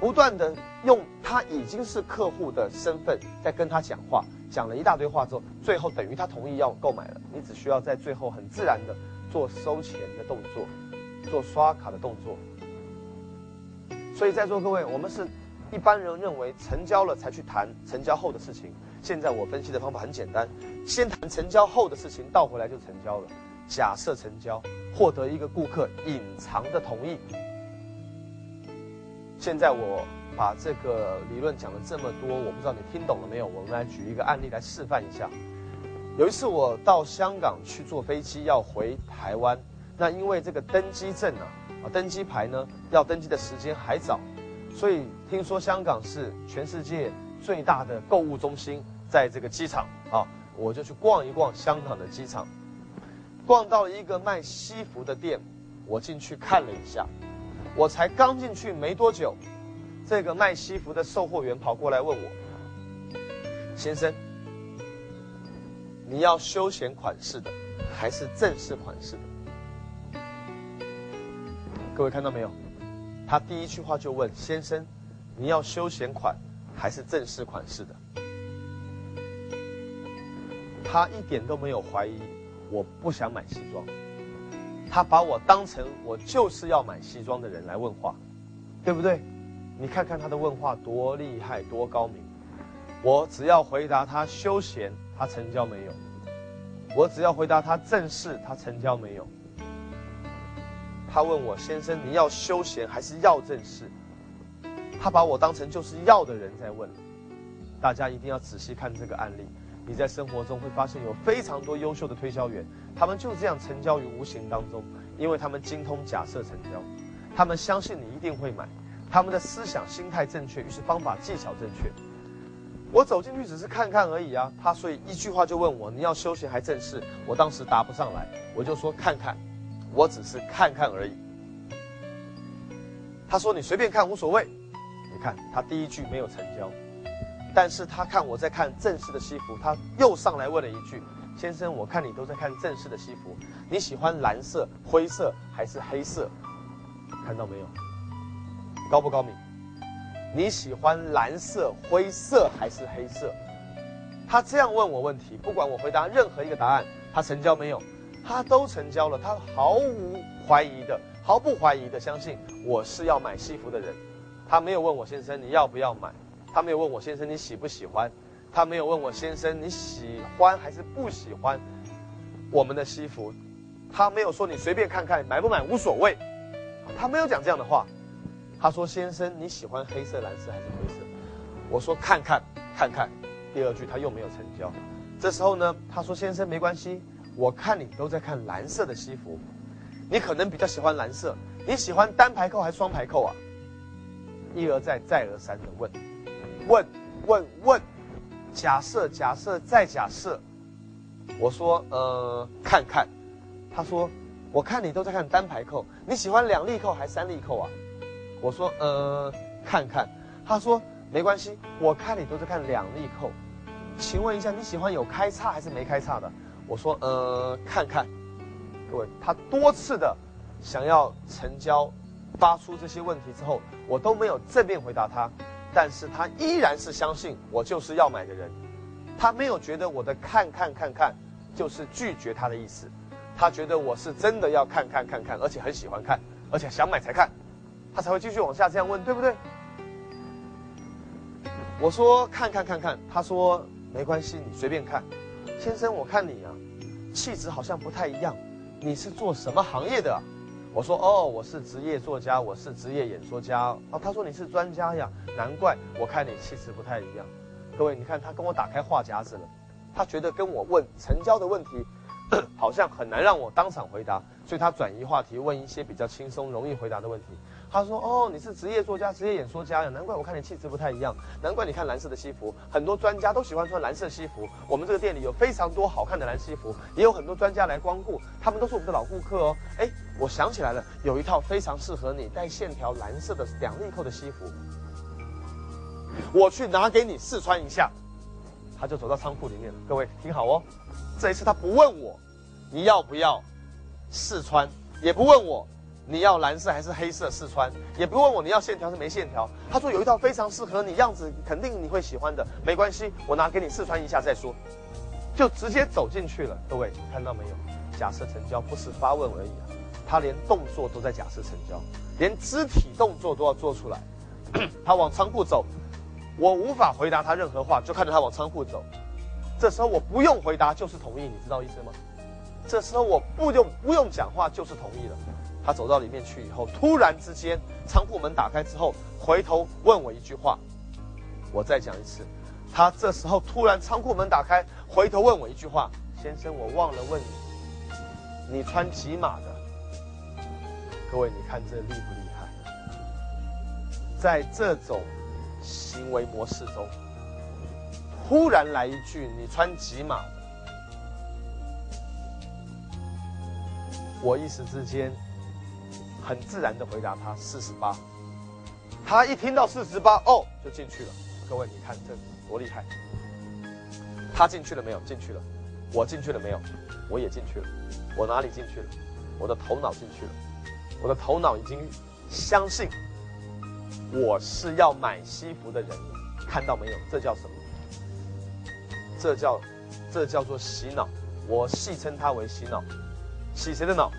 不断的用他已经是客户的身份在跟他讲话，讲了一大堆话之后，最后等于他同意要购买了。你只需要在最后很自然的做收钱的动作，做刷卡的动作。所以在座各位，我们是一般人认为成交了才去谈成交后的事情。现在我分析的方法很简单，先谈成交后的事情，倒回来就成交了。假设成交，获得一个顾客隐藏的同意。现在我把这个理论讲了这么多，我不知道你听懂了没有？我们来举一个案例来示范一下。有一次我到香港去坐飞机要回台湾，那因为这个登机证啊，啊登机牌呢要登机的时间还早，所以听说香港是全世界最大的购物中心，在这个机场啊，我就去逛一逛香港的机场，逛到一个卖西服的店，我进去看了一下。我才刚进去没多久，这个卖西服的售货员跑过来问我：“先生，你要休闲款式的，还是正式款式的？”各位看到没有？他第一句话就问：“先生，你要休闲款还是正式款式的？”他一点都没有怀疑我不想买西装。他把我当成我就是要买西装的人来问话，对不对？你看看他的问话多厉害，多高明。我只要回答他休闲，他成交没有；我只要回答他正式，他成交没有。他问我先生，你要休闲还是要正式？他把我当成就是要的人在问。大家一定要仔细看这个案例。你在生活中会发现有非常多优秀的推销员，他们就这样成交于无形当中，因为他们精通假设成交，他们相信你一定会买，他们的思想心态正确，于是方法技巧正确。我走进去只是看看而已啊，他所以一句话就问我你要休闲还正式，我当时答不上来，我就说看看，我只是看看而已。他说你随便看无所谓，你看他第一句没有成交。但是他看我在看正式的西服，他又上来问了一句：“先生，我看你都在看正式的西服，你喜欢蓝色、灰色还是黑色？看到没有？高不高明？你喜欢蓝色、灰色还是黑色？”他这样问我问题，不管我回答任何一个答案，他成交没有？他都成交了，他毫无怀疑的、毫不怀疑的相信我是要买西服的人，他没有问我先生你要不要买。他没有问我先生你喜不喜欢，他没有问我先生你喜欢还是不喜欢我们的西服，他没有说你随便看看买不买无所谓，他没有讲这样的话，他说先生你喜欢黑色、蓝色还是灰色？我说看看看看，第二句他又没有成交，这时候呢他说先生没关系，我看你都在看蓝色的西服，你可能比较喜欢蓝色，你喜欢单排扣还是双排扣啊？一而再再而三的问。问，问，问，假设，假设，再假设。我说，呃，看看。他说，我看你都在看单排扣，你喜欢两粒扣还是三粒扣啊？我说，呃，看看。他说，没关系，我看你都在看两粒扣。请问一下，你喜欢有开叉还是没开叉的？我说，呃，看看。各位，他多次的想要成交发出这些问题之后，我都没有正面回答他，但是他依然是相信我就是要买的人，他没有觉得我的看看看看就是拒绝他的意思，他觉得我是真的要看看看看，而且很喜欢看，而且想买才看，他才会继续往下这样问，对不对？我说看看看看，他说没关系，你随便看。先生，我看你啊，气质好像不太一样，你是做什么行业的？我说哦，我是职业作家，我是职业演说家。哦，他说你是专家呀，难怪我看你气质不太一样。各位，你看他跟我打开话匣子了，他觉得跟我问成交的问题。好像很难让我当场回答，所以他转移话题，问一些比较轻松、容易回答的问题。他说：“哦，你是职业作家、职业演说家呀，难怪我看你气质不太一样。难怪你看蓝色的西服，很多专家都喜欢穿蓝色西服。我们这个店里有非常多好看的蓝西服，也有很多专家来光顾，他们都是我们的老顾客哦。哎，我想起来了，有一套非常适合你带线条蓝色的两粒扣的西服，我去拿给你试穿一下。”他就走到仓库里面了。各位听好哦，这一次他不问我你要不要试穿，也不问我你要蓝色还是黑色试穿，也不问我你要线条是没线条。他说有一套非常适合你，样子肯定你会喜欢的，没关系，我拿给你试穿一下再说，就直接走进去了。各位看到没有？假设成交不是发问而已啊，他连动作都在假设成交，连肢体动作都要做出来。他往仓库走。我无法回答他任何话，就看着他往仓库走。这时候我不用回答就是同意，你知道意思吗？这时候我不用不用讲话就是同意了。他走到里面去以后，突然之间仓库门打开之后，回头问我一句话。我再讲一次，他这时候突然仓库门打开，回头问我一句话：“先生，我忘了问你，你穿几码的？”各位，你看这厉不厉害？在这种。行为模式中，忽然来一句“你穿几码的”，我一时之间很自然的回答他四十八。他一听到四十八，哦，就进去了。各位，你看这多厉害！他进去了没有？进去了。我进去了没有？我也进去了。我哪里进去了？我的头脑进去了。我的头脑已经相信。我是要买西服的人，看到没有？这叫什么？这叫，这叫做洗脑。我戏称它为洗脑。洗谁的脑？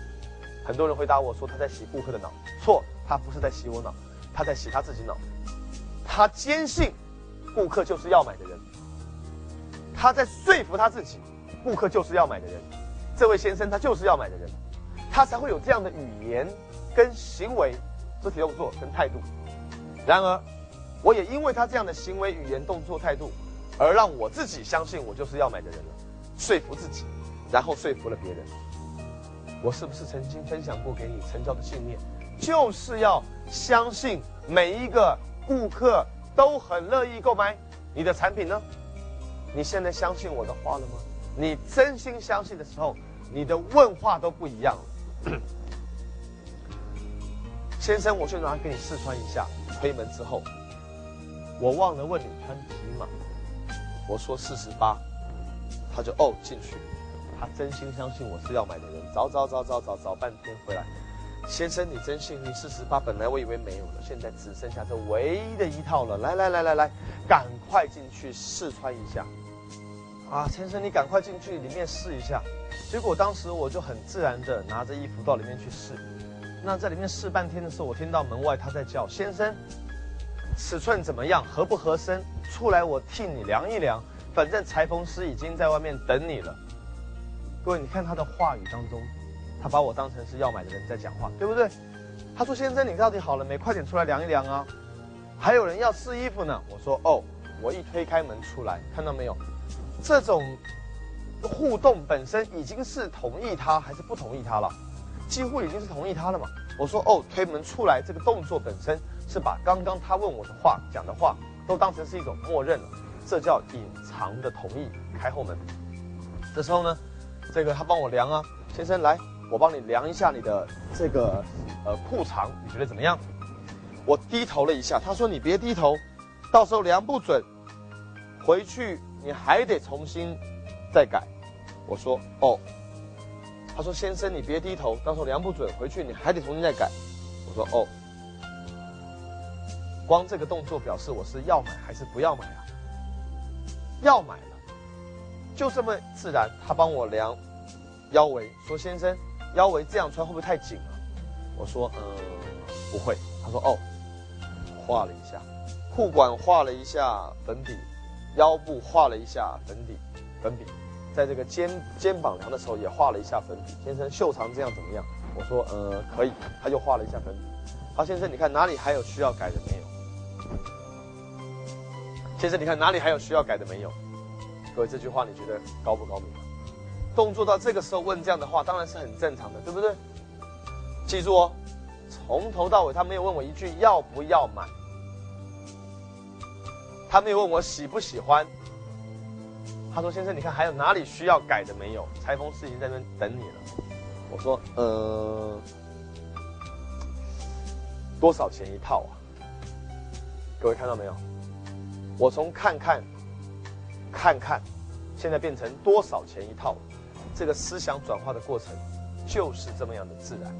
很多人回答我说他在洗顾客的脑。错，他不是在洗我脑，他在洗他自己脑。他坚信顾客就是要买的人，他在说服他自己，顾客就是要买的人。这位先生他就是要买的人，他才会有这样的语言跟行为、肢体动作跟态度。然而，我也因为他这样的行为、语言、动作、态度，而让我自己相信我就是要买的人了，说服自己，然后说服了别人。我是不是曾经分享过给你成交的信念，就是要相信每一个顾客都很乐意购买你的产品呢？你现在相信我的话了吗？你真心相信的时候，你的问话都不一样了。先生，我去拿给你试穿一下。推门之后，我忘了问你穿几码，我说四十八，他就哦进去，他真心相信我是要买的人，找找找找找找半天回来，先生你真幸运，四十八本来我以为没有了，现在只剩下这唯一的一套了，来来来来来，赶快进去试穿一下，啊先生你赶快进去里面试一下，结果当时我就很自然的拿着衣服到里面去试。那在里面试半天的时候，我听到门外他在叫：“先生，尺寸怎么样？合不合身？出来我替你量一量。反正裁缝师已经在外面等你了。”各位，你看他的话语当中，他把我当成是要买的人在讲话，对不对？他说：“先生，你到底好了没？快点出来量一量啊！还有人要试衣服呢。”我说：“哦。”我一推开门出来，看到没有？这种互动本身已经是同意他还是不同意他了？几乎已经是同意他了嘛？我说哦，推门出来这个动作本身是把刚刚他问我的话讲的话都当成是一种默认了，这叫隐藏的同意。开后门，这时候呢，这个他帮我量啊，先生来，我帮你量一下你的这个呃裤长，你觉得怎么样？我低头了一下，他说你别低头，到时候量不准，回去你还得重新再改。我说哦。他说：“先生，你别低头，到时候量不准，回去你还得重新再改。”我说：“哦，光这个动作表示我是要买还是不要买啊？要买，就这么自然。他帮我量腰围，说先生，腰围这样穿会不会太紧了？我说，嗯，不会。他说，哦，画了一下，裤管画了一下粉底，腰部画了一下粉底，粉笔，在这个肩肩膀量的时候也画了一下粉底。先生，袖长这样怎么样？我说，呃，可以。他就画了一下粉底。好，先生，你看哪里还有需要改的没有？先生，你看哪里还有需要改的没有？各位，这句话你觉得高不高明？动作到这个时候问这样的话，当然是很正常的，对不对？记住哦，从头到尾他没有问我一句要不要买，他没有问我喜不喜欢。他说：“先生，你看还有哪里需要改的没有？”裁缝师已经在那边等你了。我说：“呃，多少钱一套啊？”各位看到没有？我从看看，看看，现在变成多少钱一套？这个思想转化的过程，就是这么样的自然。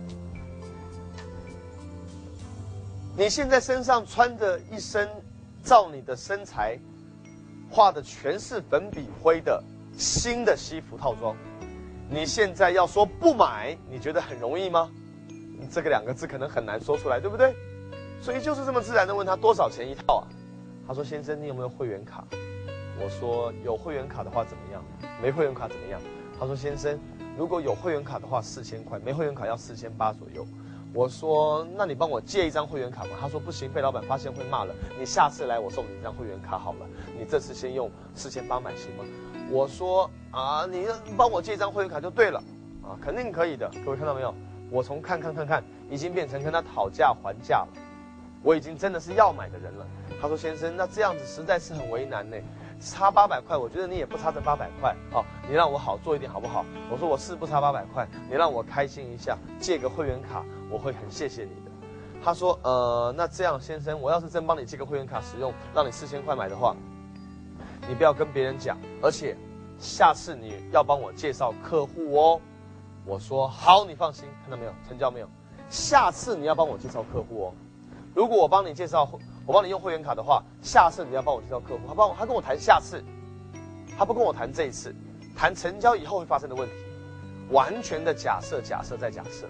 你现在身上穿着一身，照你的身材，画的全是粉笔灰的新的西服套装，你现在要说不买，你觉得很容易吗？这个两个字可能很难说出来，对不对？所以就是这么自然的问他多少钱一套啊？他说：“先生，你有没有会员卡？”我说：“有会员卡的话怎么样？没会员卡怎么样？”他说：“先生，如果有会员卡的话，四千块；没会员卡要四千八左右。”我说：“那你帮我借一张会员卡吗？”他说：“不行，被老板发现会骂了。你下次来，我送你一张会员卡好了。你这次先用四千八买行吗？”我说：“啊，你帮我借一张会员卡就对了，啊，肯定可以的。各位看到没有？我从看看看看，已经变成跟他讨价还价了。我已经真的是要买的人了。”他说：“先生，那这样子实在是很为难呢，差八百块，我觉得你也不差这八百块哦，你让我好做一点好不好？”我说：“我是不差八百块，你让我开心一下，借个会员卡，我会很谢谢你的。”他说：“呃，那这样，先生，我要是真帮你借个会员卡使用，让你四千块买的话，你不要跟别人讲，而且下次你要帮我介绍客户哦。”我说：“好，你放心，看到没有，成交没有？下次你要帮我介绍客户哦。如果我帮你介绍。”我帮你用会员卡的话，下次你要帮我介绍客户，他帮我，他跟我谈下次，他不跟我谈这一次，谈成交以后会发生的问题，完全的假设，假设再假设。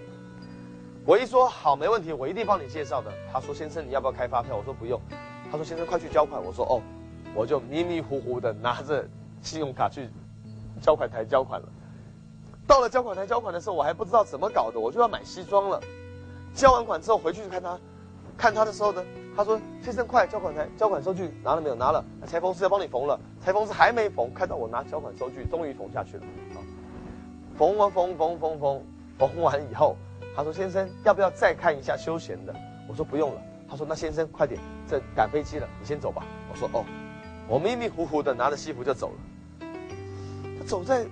我一说好，没问题，我一定帮你介绍的。他说先生你要不要开发票？我说不用。他说先生快去交款。我说哦，我就迷迷糊糊的拿着信用卡去交款台交款了。到了交款台交款的时候，我还不知道怎么搞的，我就要买西装了。交完款之后回去就看他。看他的时候呢，他说：“先生，快交款台，交款收据拿了没有？拿了。裁缝师要帮你缝了，裁缝师还没缝，看到我拿交款收据，终于缝下去了。啊，缝完缝缝缝缝缝完以后，他说：先生，要不要再看一下休闲的？我说不用了。他说：那先生快点，这赶飞机了，你先走吧。我说：哦，我迷迷糊糊的拿着西服就走了。他走在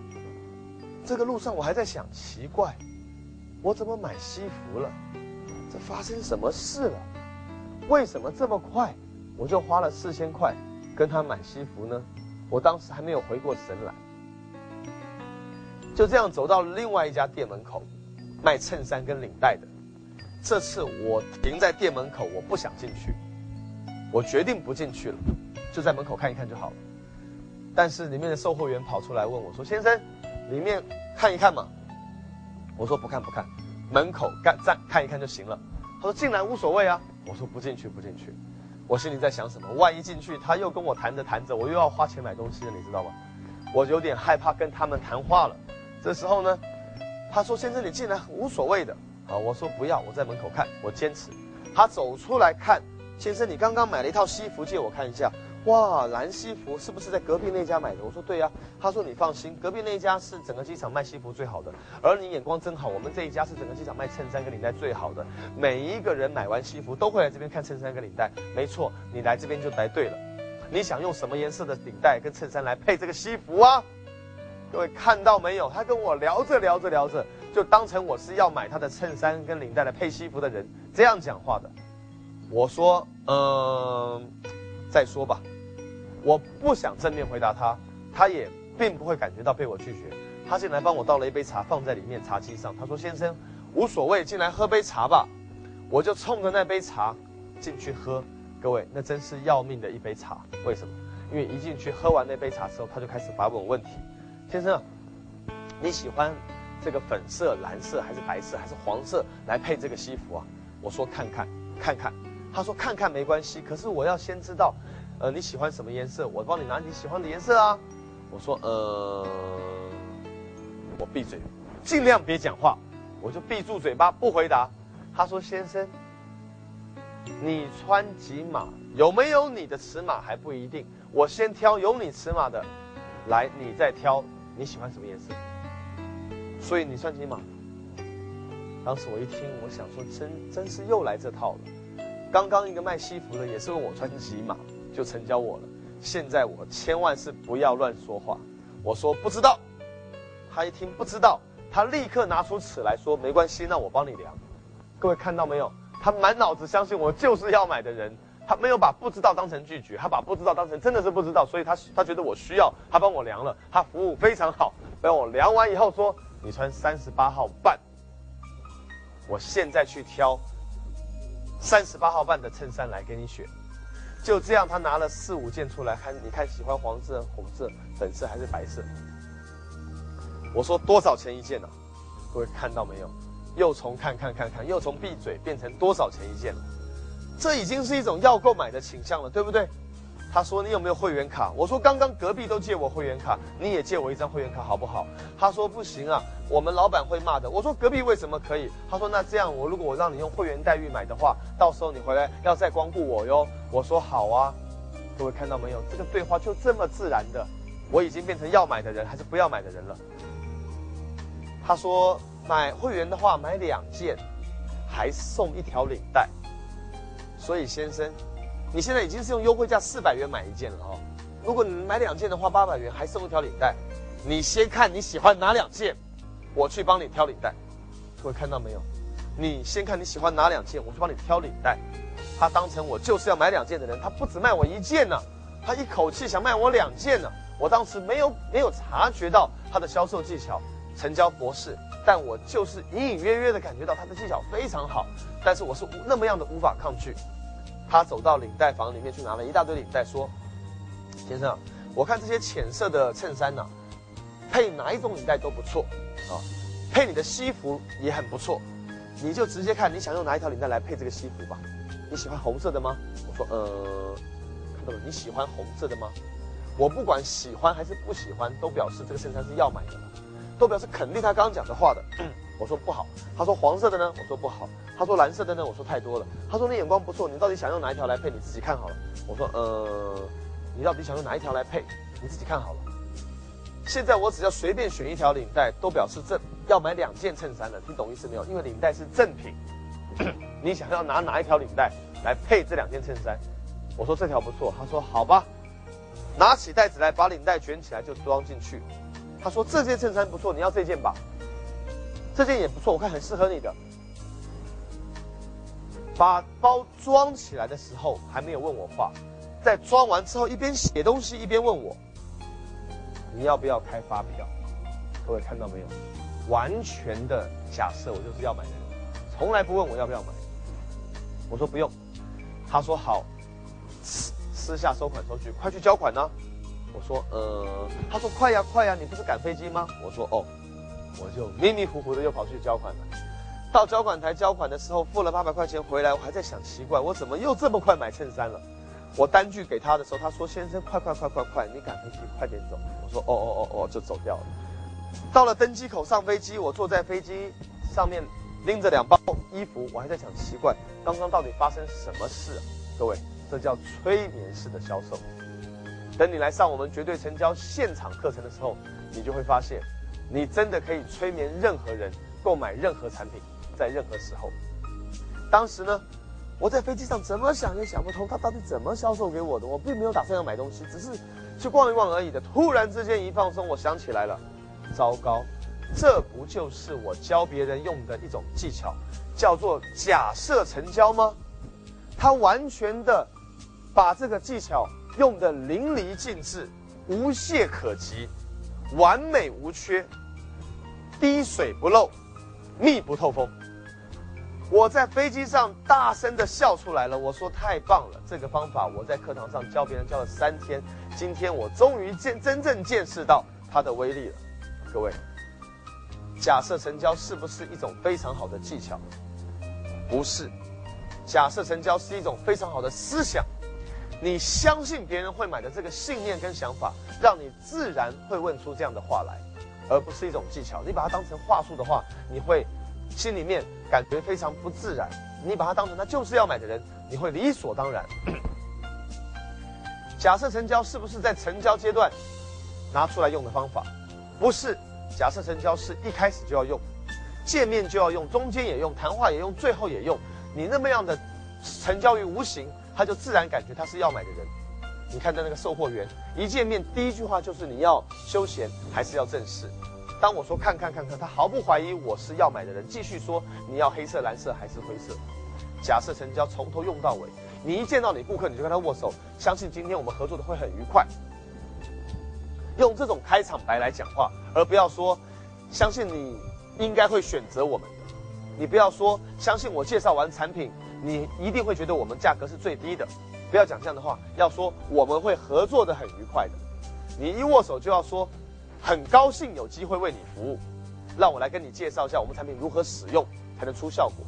这个路上，我还在想，奇怪，我怎么买西服了？这发生什么事了？为什么这么快，我就花了四千块跟他买西服呢？我当时还没有回过神来，就这样走到另外一家店门口，卖衬衫跟领带的。这次我停在店门口，我不想进去，我决定不进去了，就在门口看一看就好了。但是里面的售货员跑出来问我说：“先生，里面看一看嘛？”我说：“不看不看，门口干站看一看就行了。”他说：“进来无所谓啊。”我说不进去，不进去。我心里在想什么？万一进去，他又跟我谈着谈着，我又要花钱买东西了，你知道吗？我有点害怕跟他们谈话了。这时候呢，他说：“先生，你进来无所谓的。”啊，我说不要，我在门口看，我坚持。他走出来看，先生，你刚刚买了一套西服，借我看一下。哇，蓝西服是不是在隔壁那家买的？我说对呀。他说你放心，隔壁那一家是整个机场卖西服最好的，而你眼光真好。我们这一家是整个机场卖衬衫跟领带最好的，每一个人买完西服都会来这边看衬衫跟领带。没错，你来这边就来对了。你想用什么颜色的领带跟衬衫来配这个西服啊？各位看到没有？他跟我聊着聊着聊着，就当成我是要买他的衬衫跟领带来配西服的人这样讲话的。我说，嗯，再说吧。我不想正面回答他，他也并不会感觉到被我拒绝。他进来帮我倒了一杯茶，放在里面茶几上。他说：“先生，无所谓，进来喝杯茶吧。”我就冲着那杯茶进去喝。各位，那真是要命的一杯茶。为什么？因为一进去喝完那杯茶之后，他就开始发问问题。先生，你喜欢这个粉色、蓝色还是白色还是黄色来配这个西服啊？我说看看看看。他说看看没关系，可是我要先知道，呃，你喜欢什么颜色？我帮你拿你喜欢的颜色啊。我说呃，我闭嘴，尽量别讲话，我就闭住嘴巴不回答。他说先生。你穿几码？有没有你的尺码还不一定。我先挑有你尺码的，来，你再挑你喜欢什么颜色。所以你穿几码？当时我一听，我想说，真真是又来这套了。刚刚一个卖西服的也是问我穿几码就成交我了。现在我千万是不要乱说话。我说不知道。他一听不知道，他立刻拿出尺来说没关系，那我帮你量。各位看到没有？他满脑子相信我就是要买的人，他没有把不知道当成拒绝，他把不知道当成真的是不知道，所以他他觉得我需要，他帮我量了，他服务非常好，帮我量完以后说你穿三十八号半，我现在去挑三十八号半的衬衫来给你选，就这样他拿了四五件出来，看你看喜欢黄色、红色、粉色还是白色？我说多少钱一件呢？各位看到没有？又从看看看看，又从闭嘴变成多少钱一件了？这已经是一种要购买的倾向了，对不对？他说你有没有会员卡？我说刚刚隔壁都借我会员卡，你也借我一张会员卡好不好？他说不行啊，我们老板会骂的。我说隔壁为什么可以？他说那这样我如果我让你用会员待遇买的话，到时候你回来要再光顾我哟。我说好啊，各位看到没有？这个对话就这么自然的，我已经变成要买的人还是不要买的人了。他说。买会员的话，买两件，还送一条领带。所以先生，你现在已经是用优惠价四百元买一件了哦。如果你买两件的话，八百元还送一条领带。你先看你喜欢哪两件，我去帮你挑领带。各位看到没有？你先看你喜欢哪两件，我去帮你挑领带。他当成我就是要买两件的人，他不止卖我一件呢，他一口气想卖我两件呢。我当时没有没有察觉到他的销售技巧，成交博士。但我就是隐隐约约的感觉到他的技巧非常好，但是我是那么样的无法抗拒。他走到领带房里面去拿了一大堆领带，说：“先生，我看这些浅色的衬衫呢，配哪一种领带都不错啊，配你的西服也很不错，你就直接看你想用哪一条领带来配这个西服吧。你喜欢红色的吗？”我说：“呃，看到了，你喜欢红色的吗？我不管喜欢还是不喜欢，都表示这个衬衫是要买的了。”都表示肯定他刚刚讲的话的，我说不好。他说黄色的呢，我说不好。他说蓝色的呢，我说太多了。他说你眼光不错，你到底想用哪一条来配？你自己看好了。我说呃，你到底想用哪一条来配？你自己看好了。现在我只要随便选一条领带，都表示这要买两件衬衫了，听懂意思没有？因为领带是正品，你想要拿哪一条领带来配这两件衬衫？我说这条不错。他说好吧，拿起袋子来，把领带卷起来就装进去。他说：“这件衬衫不错，你要这件吧？这件也不错，我看很适合你的。”把包装起来的时候还没有问我话，在装完之后一边写东西一边问我：“你要不要开发票？”各位看到没有？完全的假设我就是要买的人，从来不问我要不要买。我说不用。他说好，私私下收款收据，快去交款呢。我说，呃，他说快呀快呀，你不是赶飞机吗？我说哦，我就迷迷糊糊的又跑去交款了。到交款台交款的时候，付了八百块钱回来，我还在想奇怪，我怎么又这么快买衬衫了？我单据给他的时候，他说先生，快快快快快，你赶飞机，快点走。我说哦哦哦哦，就走掉了。到了登机口上飞机，我坐在飞机上面拎着两包衣服，我还在想奇怪，刚刚到底发生什么事？各位，这叫催眠式的销售。等你来上我们绝对成交现场课程的时候，你就会发现，你真的可以催眠任何人购买任何产品，在任何时候。当时呢，我在飞机上怎么想也想不通，他到底怎么销售给我的？我并没有打算要买东西，只是去逛一逛而已的。突然之间一放松，我想起来了，糟糕，这不就是我教别人用的一种技巧，叫做假设成交吗？他完全的把这个技巧。用的淋漓尽致，无懈可击，完美无缺，滴水不漏，密不透风。我在飞机上大声的笑出来了，我说太棒了，这个方法我在课堂上教别人教了三天，今天我终于见真正见识到它的威力了。各位，假设成交是不是一种非常好的技巧？不是，假设成交是一种非常好的思想。你相信别人会买的这个信念跟想法，让你自然会问出这样的话来，而不是一种技巧。你把它当成话术的话，你会心里面感觉非常不自然。你把它当成他就是要买的人，你会理所当然。假设成交是不是在成交阶段拿出来用的方法？不是，假设成交是一开始就要用，见面就要用，中间也用，谈话也用，最后也用。你那么样的成交于无形。他就自然感觉他是要买的人。你看到那个售货员一见面，第一句话就是你要休闲还是要正式？当我说看看看看，他毫不怀疑我是要买的人，继续说你要黑色、蓝色还是灰色？假设成交从头用到尾，你一见到你顾客你就跟他握手，相信今天我们合作的会很愉快。用这种开场白来讲话，而不要说相信你应该会选择我们的。你不要说相信我介绍完产品。你一定会觉得我们价格是最低的，不要讲这样的话，要说我们会合作的很愉快的。你一握手就要说，很高兴有机会为你服务，让我来跟你介绍一下我们产品如何使用才能出效果。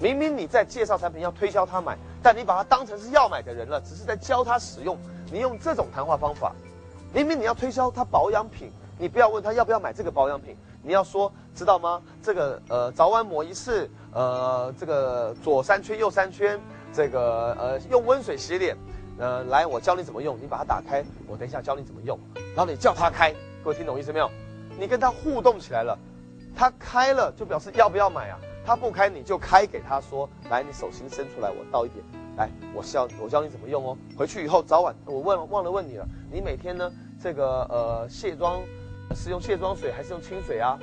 明明你在介绍产品要推销他买，但你把他当成是要买的人了，只是在教他使用。你用这种谈话方法，明明你要推销他保养品，你不要问他要不要买这个保养品。你要说知道吗？这个呃，早晚抹一次，呃，这个左三圈右三圈，这个呃，用温水洗脸，呃，来，我教你怎么用，你把它打开，我等一下教你怎么用，然后你叫他开，各位听懂意思没有？你跟他互动起来了，他开了就表示要不要买啊？他不开你就开给他说，来，你手心伸出来，我倒一点，来，我教我教你怎么用哦。回去以后早晚我问忘了问你了，你每天呢这个呃卸妆。是用卸妆水还是用清水啊？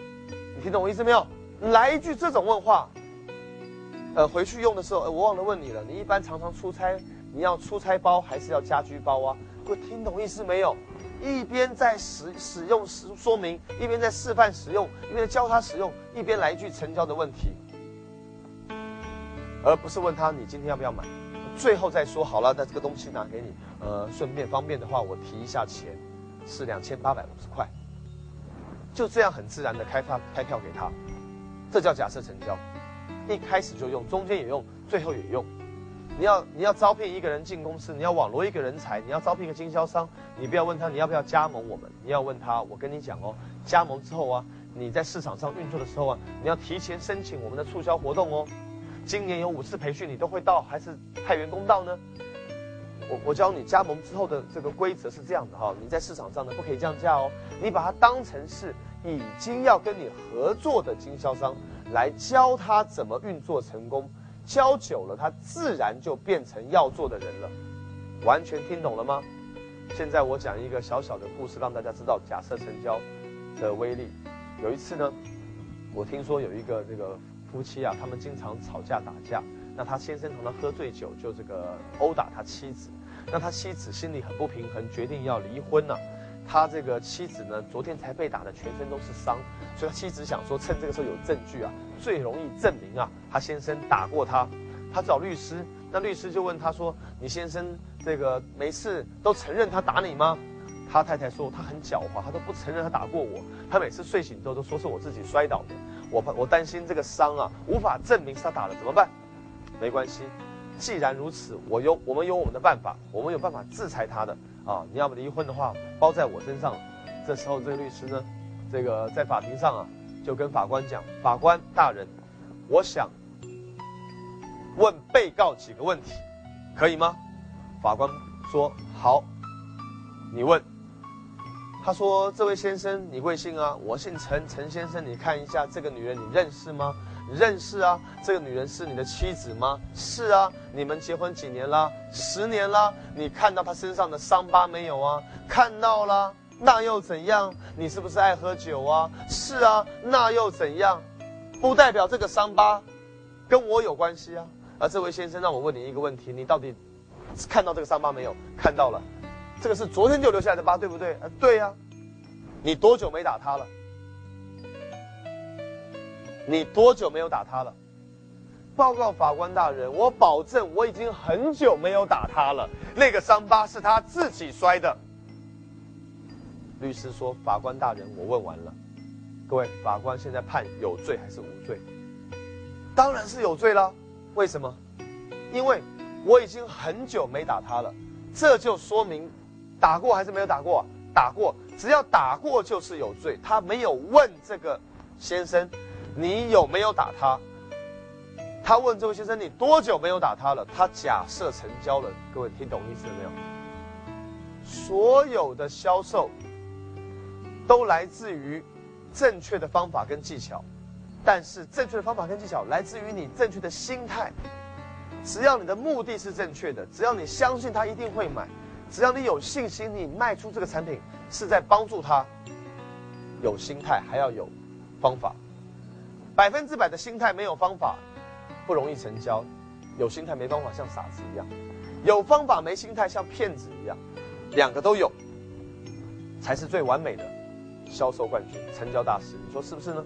你听懂我意思没有？来一句这种问话，呃，回去用的时候，我忘了问你了。你一般常常出差，你要出差包还是要家居包啊？各位听懂意思没有？一边在使使用说说明，一边在示范使用，一边教他使用，一边来一句成交的问题，而不是问他你今天要不要买，最后再说好了，那这个东西拿给你，呃，顺便方便的话，我提一下钱，是两千八百五十块。就这样很自然的开发开票给他，这叫假设成交，一开始就用，中间也用，最后也用。你要你要招聘一个人进公司，你要网罗一个人才，你要招聘一个经销商，你不要问他你要不要加盟我们，你要问他，我跟你讲哦，加盟之后啊，你在市场上运作的时候啊，你要提前申请我们的促销活动哦。今年有五次培训，你都会到还是派员工到呢？我我教你加盟之后的这个规则是这样的哈，你在市场上呢不可以降价哦，你把它当成是已经要跟你合作的经销商来教他怎么运作成功，教久了他自然就变成要做的人了，完全听懂了吗？现在我讲一个小小的故事，让大家知道假设成交的威力。有一次呢，我听说有一个这个夫妻啊，他们经常吵架打架，那他先生常常喝醉酒就这个殴打他妻子。那他妻子心里很不平衡，决定要离婚了。他这个妻子呢，昨天才被打的全身都是伤，所以他妻子想说，趁这个时候有证据啊，最容易证明啊，他先生打过他。他找律师，那律师就问他说：“你先生这个每次都承认他打你吗？”他太太说：“他很狡猾，他都不承认他打过我。他每次睡醒之后都说是我自己摔倒的。我怕我担心这个伤啊，无法证明是他打的，怎么办？没关系。”既然如此，我有我们有我们的办法，我们有办法制裁他的啊！你要不离婚的话，包在我身上。这时候，这个律师呢，这个在法庭上啊，就跟法官讲：“法官大人，我想问被告几个问题，可以吗？”法官说：“好，你问。”他说：“这位先生，你贵姓啊？我姓陈，陈先生，你看一下这个女人，你认识吗？”认识啊，这个女人是你的妻子吗？是啊，你们结婚几年了？十年了。你看到她身上的伤疤没有啊？看到了，那又怎样？你是不是爱喝酒啊？是啊，那又怎样？不代表这个伤疤跟我有关系啊。而这位先生，让我问你一个问题：你到底看到这个伤疤没有？看到了，这个是昨天就留下来的疤，对不对？啊，对呀。你多久没打他了？你多久没有打他了？报告法官大人，我保证我已经很久没有打他了，那个伤疤是他自己摔的。律师说：“法官大人，我问完了。各位，法官现在判有罪还是无罪？当然是有罪了。为什么？因为我已经很久没打他了，这就说明打过还是没有打过？打过，只要打过就是有罪。他没有问这个先生，你有没有打他？他问这位先生，你多久没有打他了？他假设成交了。各位听懂意思了没有？所有的销售。”都来自于正确的方法跟技巧，但是正确的方法跟技巧来自于你正确的心态。只要你的目的是正确的，只要你相信他一定会买，只要你有信心，你卖出这个产品是在帮助他。有心态还要有方法，百分之百的心态没有方法不容易成交，有心态没方法像傻子一样，有方法没心态像骗子一样，两个都有才是最完美的。销售冠军、成交大师，你说是不是呢？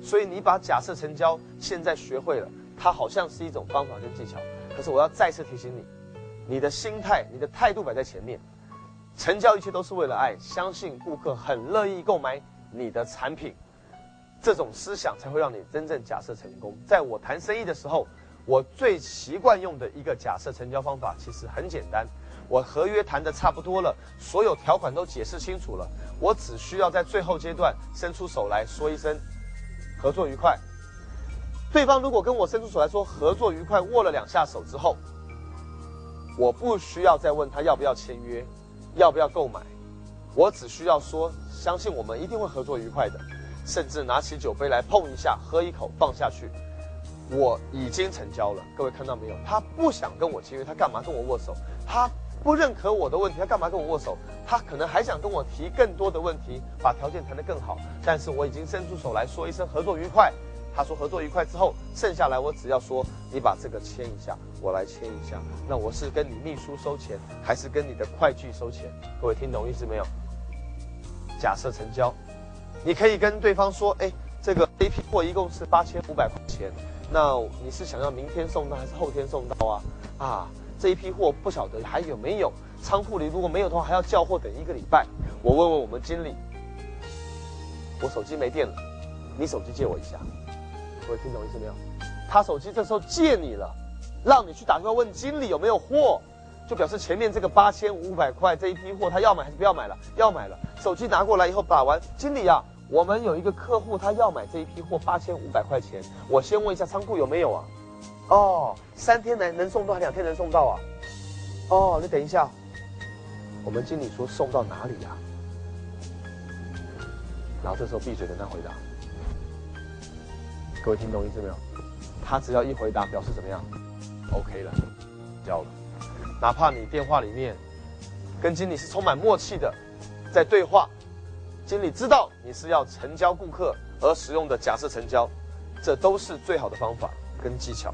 所以你把假设成交现在学会了，它好像是一种方法跟技巧。可是我要再次提醒你，你的心态、你的态度摆在前面，成交一切都是为了爱，相信顾客很乐意购买你的产品，这种思想才会让你真正假设成功。在我谈生意的时候，我最习惯用的一个假设成交方法，其实很简单。我合约谈的差不多了，所有条款都解释清楚了，我只需要在最后阶段伸出手来说一声“合作愉快”。对方如果跟我伸出手来说“合作愉快”，握了两下手之后，我不需要再问他要不要签约，要不要购买，我只需要说相信我们一定会合作愉快的，甚至拿起酒杯来碰一下，喝一口放下去，我已经成交了。各位看到没有？他不想跟我签约，他干嘛跟我握手？他。不认可我的问题，他干嘛跟我握手？他可能还想跟我提更多的问题，把条件谈得更好。但是我已经伸出手来说一声合作愉快。他说合作愉快之后，剩下来我只要说你把这个签一下，我来签一下。那我是跟你秘书收钱，还是跟你的会计收钱？各位听懂意思没有？假设成交，你可以跟对方说：哎，这个 A 批货一共是八千五百块钱，那你是想要明天送到还是后天送到啊？啊？这一批货不晓得还有没有仓库里，如果没有的话，还要叫货等一个礼拜。我问问我们经理，我手机没电了，你手机借我一下。各位听懂意思没有？他手机这时候借你了，让你去打电话问经理有没有货，就表示前面这个八千五百块这一批货他要买还是不要买了？要买了。手机拿过来以后打完，经理啊，我们有一个客户他要买这一批货八千五百块钱，我先问一下仓库有没有啊？哦，三天能能送到，两天能送到啊？哦，你等一下，我们经理说送到哪里呀？然后这时候闭嘴等他回答。各位听懂意思没有？他只要一回答，表示怎么样？OK 了，交了。哪怕你电话里面跟经理是充满默契的，在对话，经理知道你是要成交顾客而使用的假设成交，这都是最好的方法跟技巧。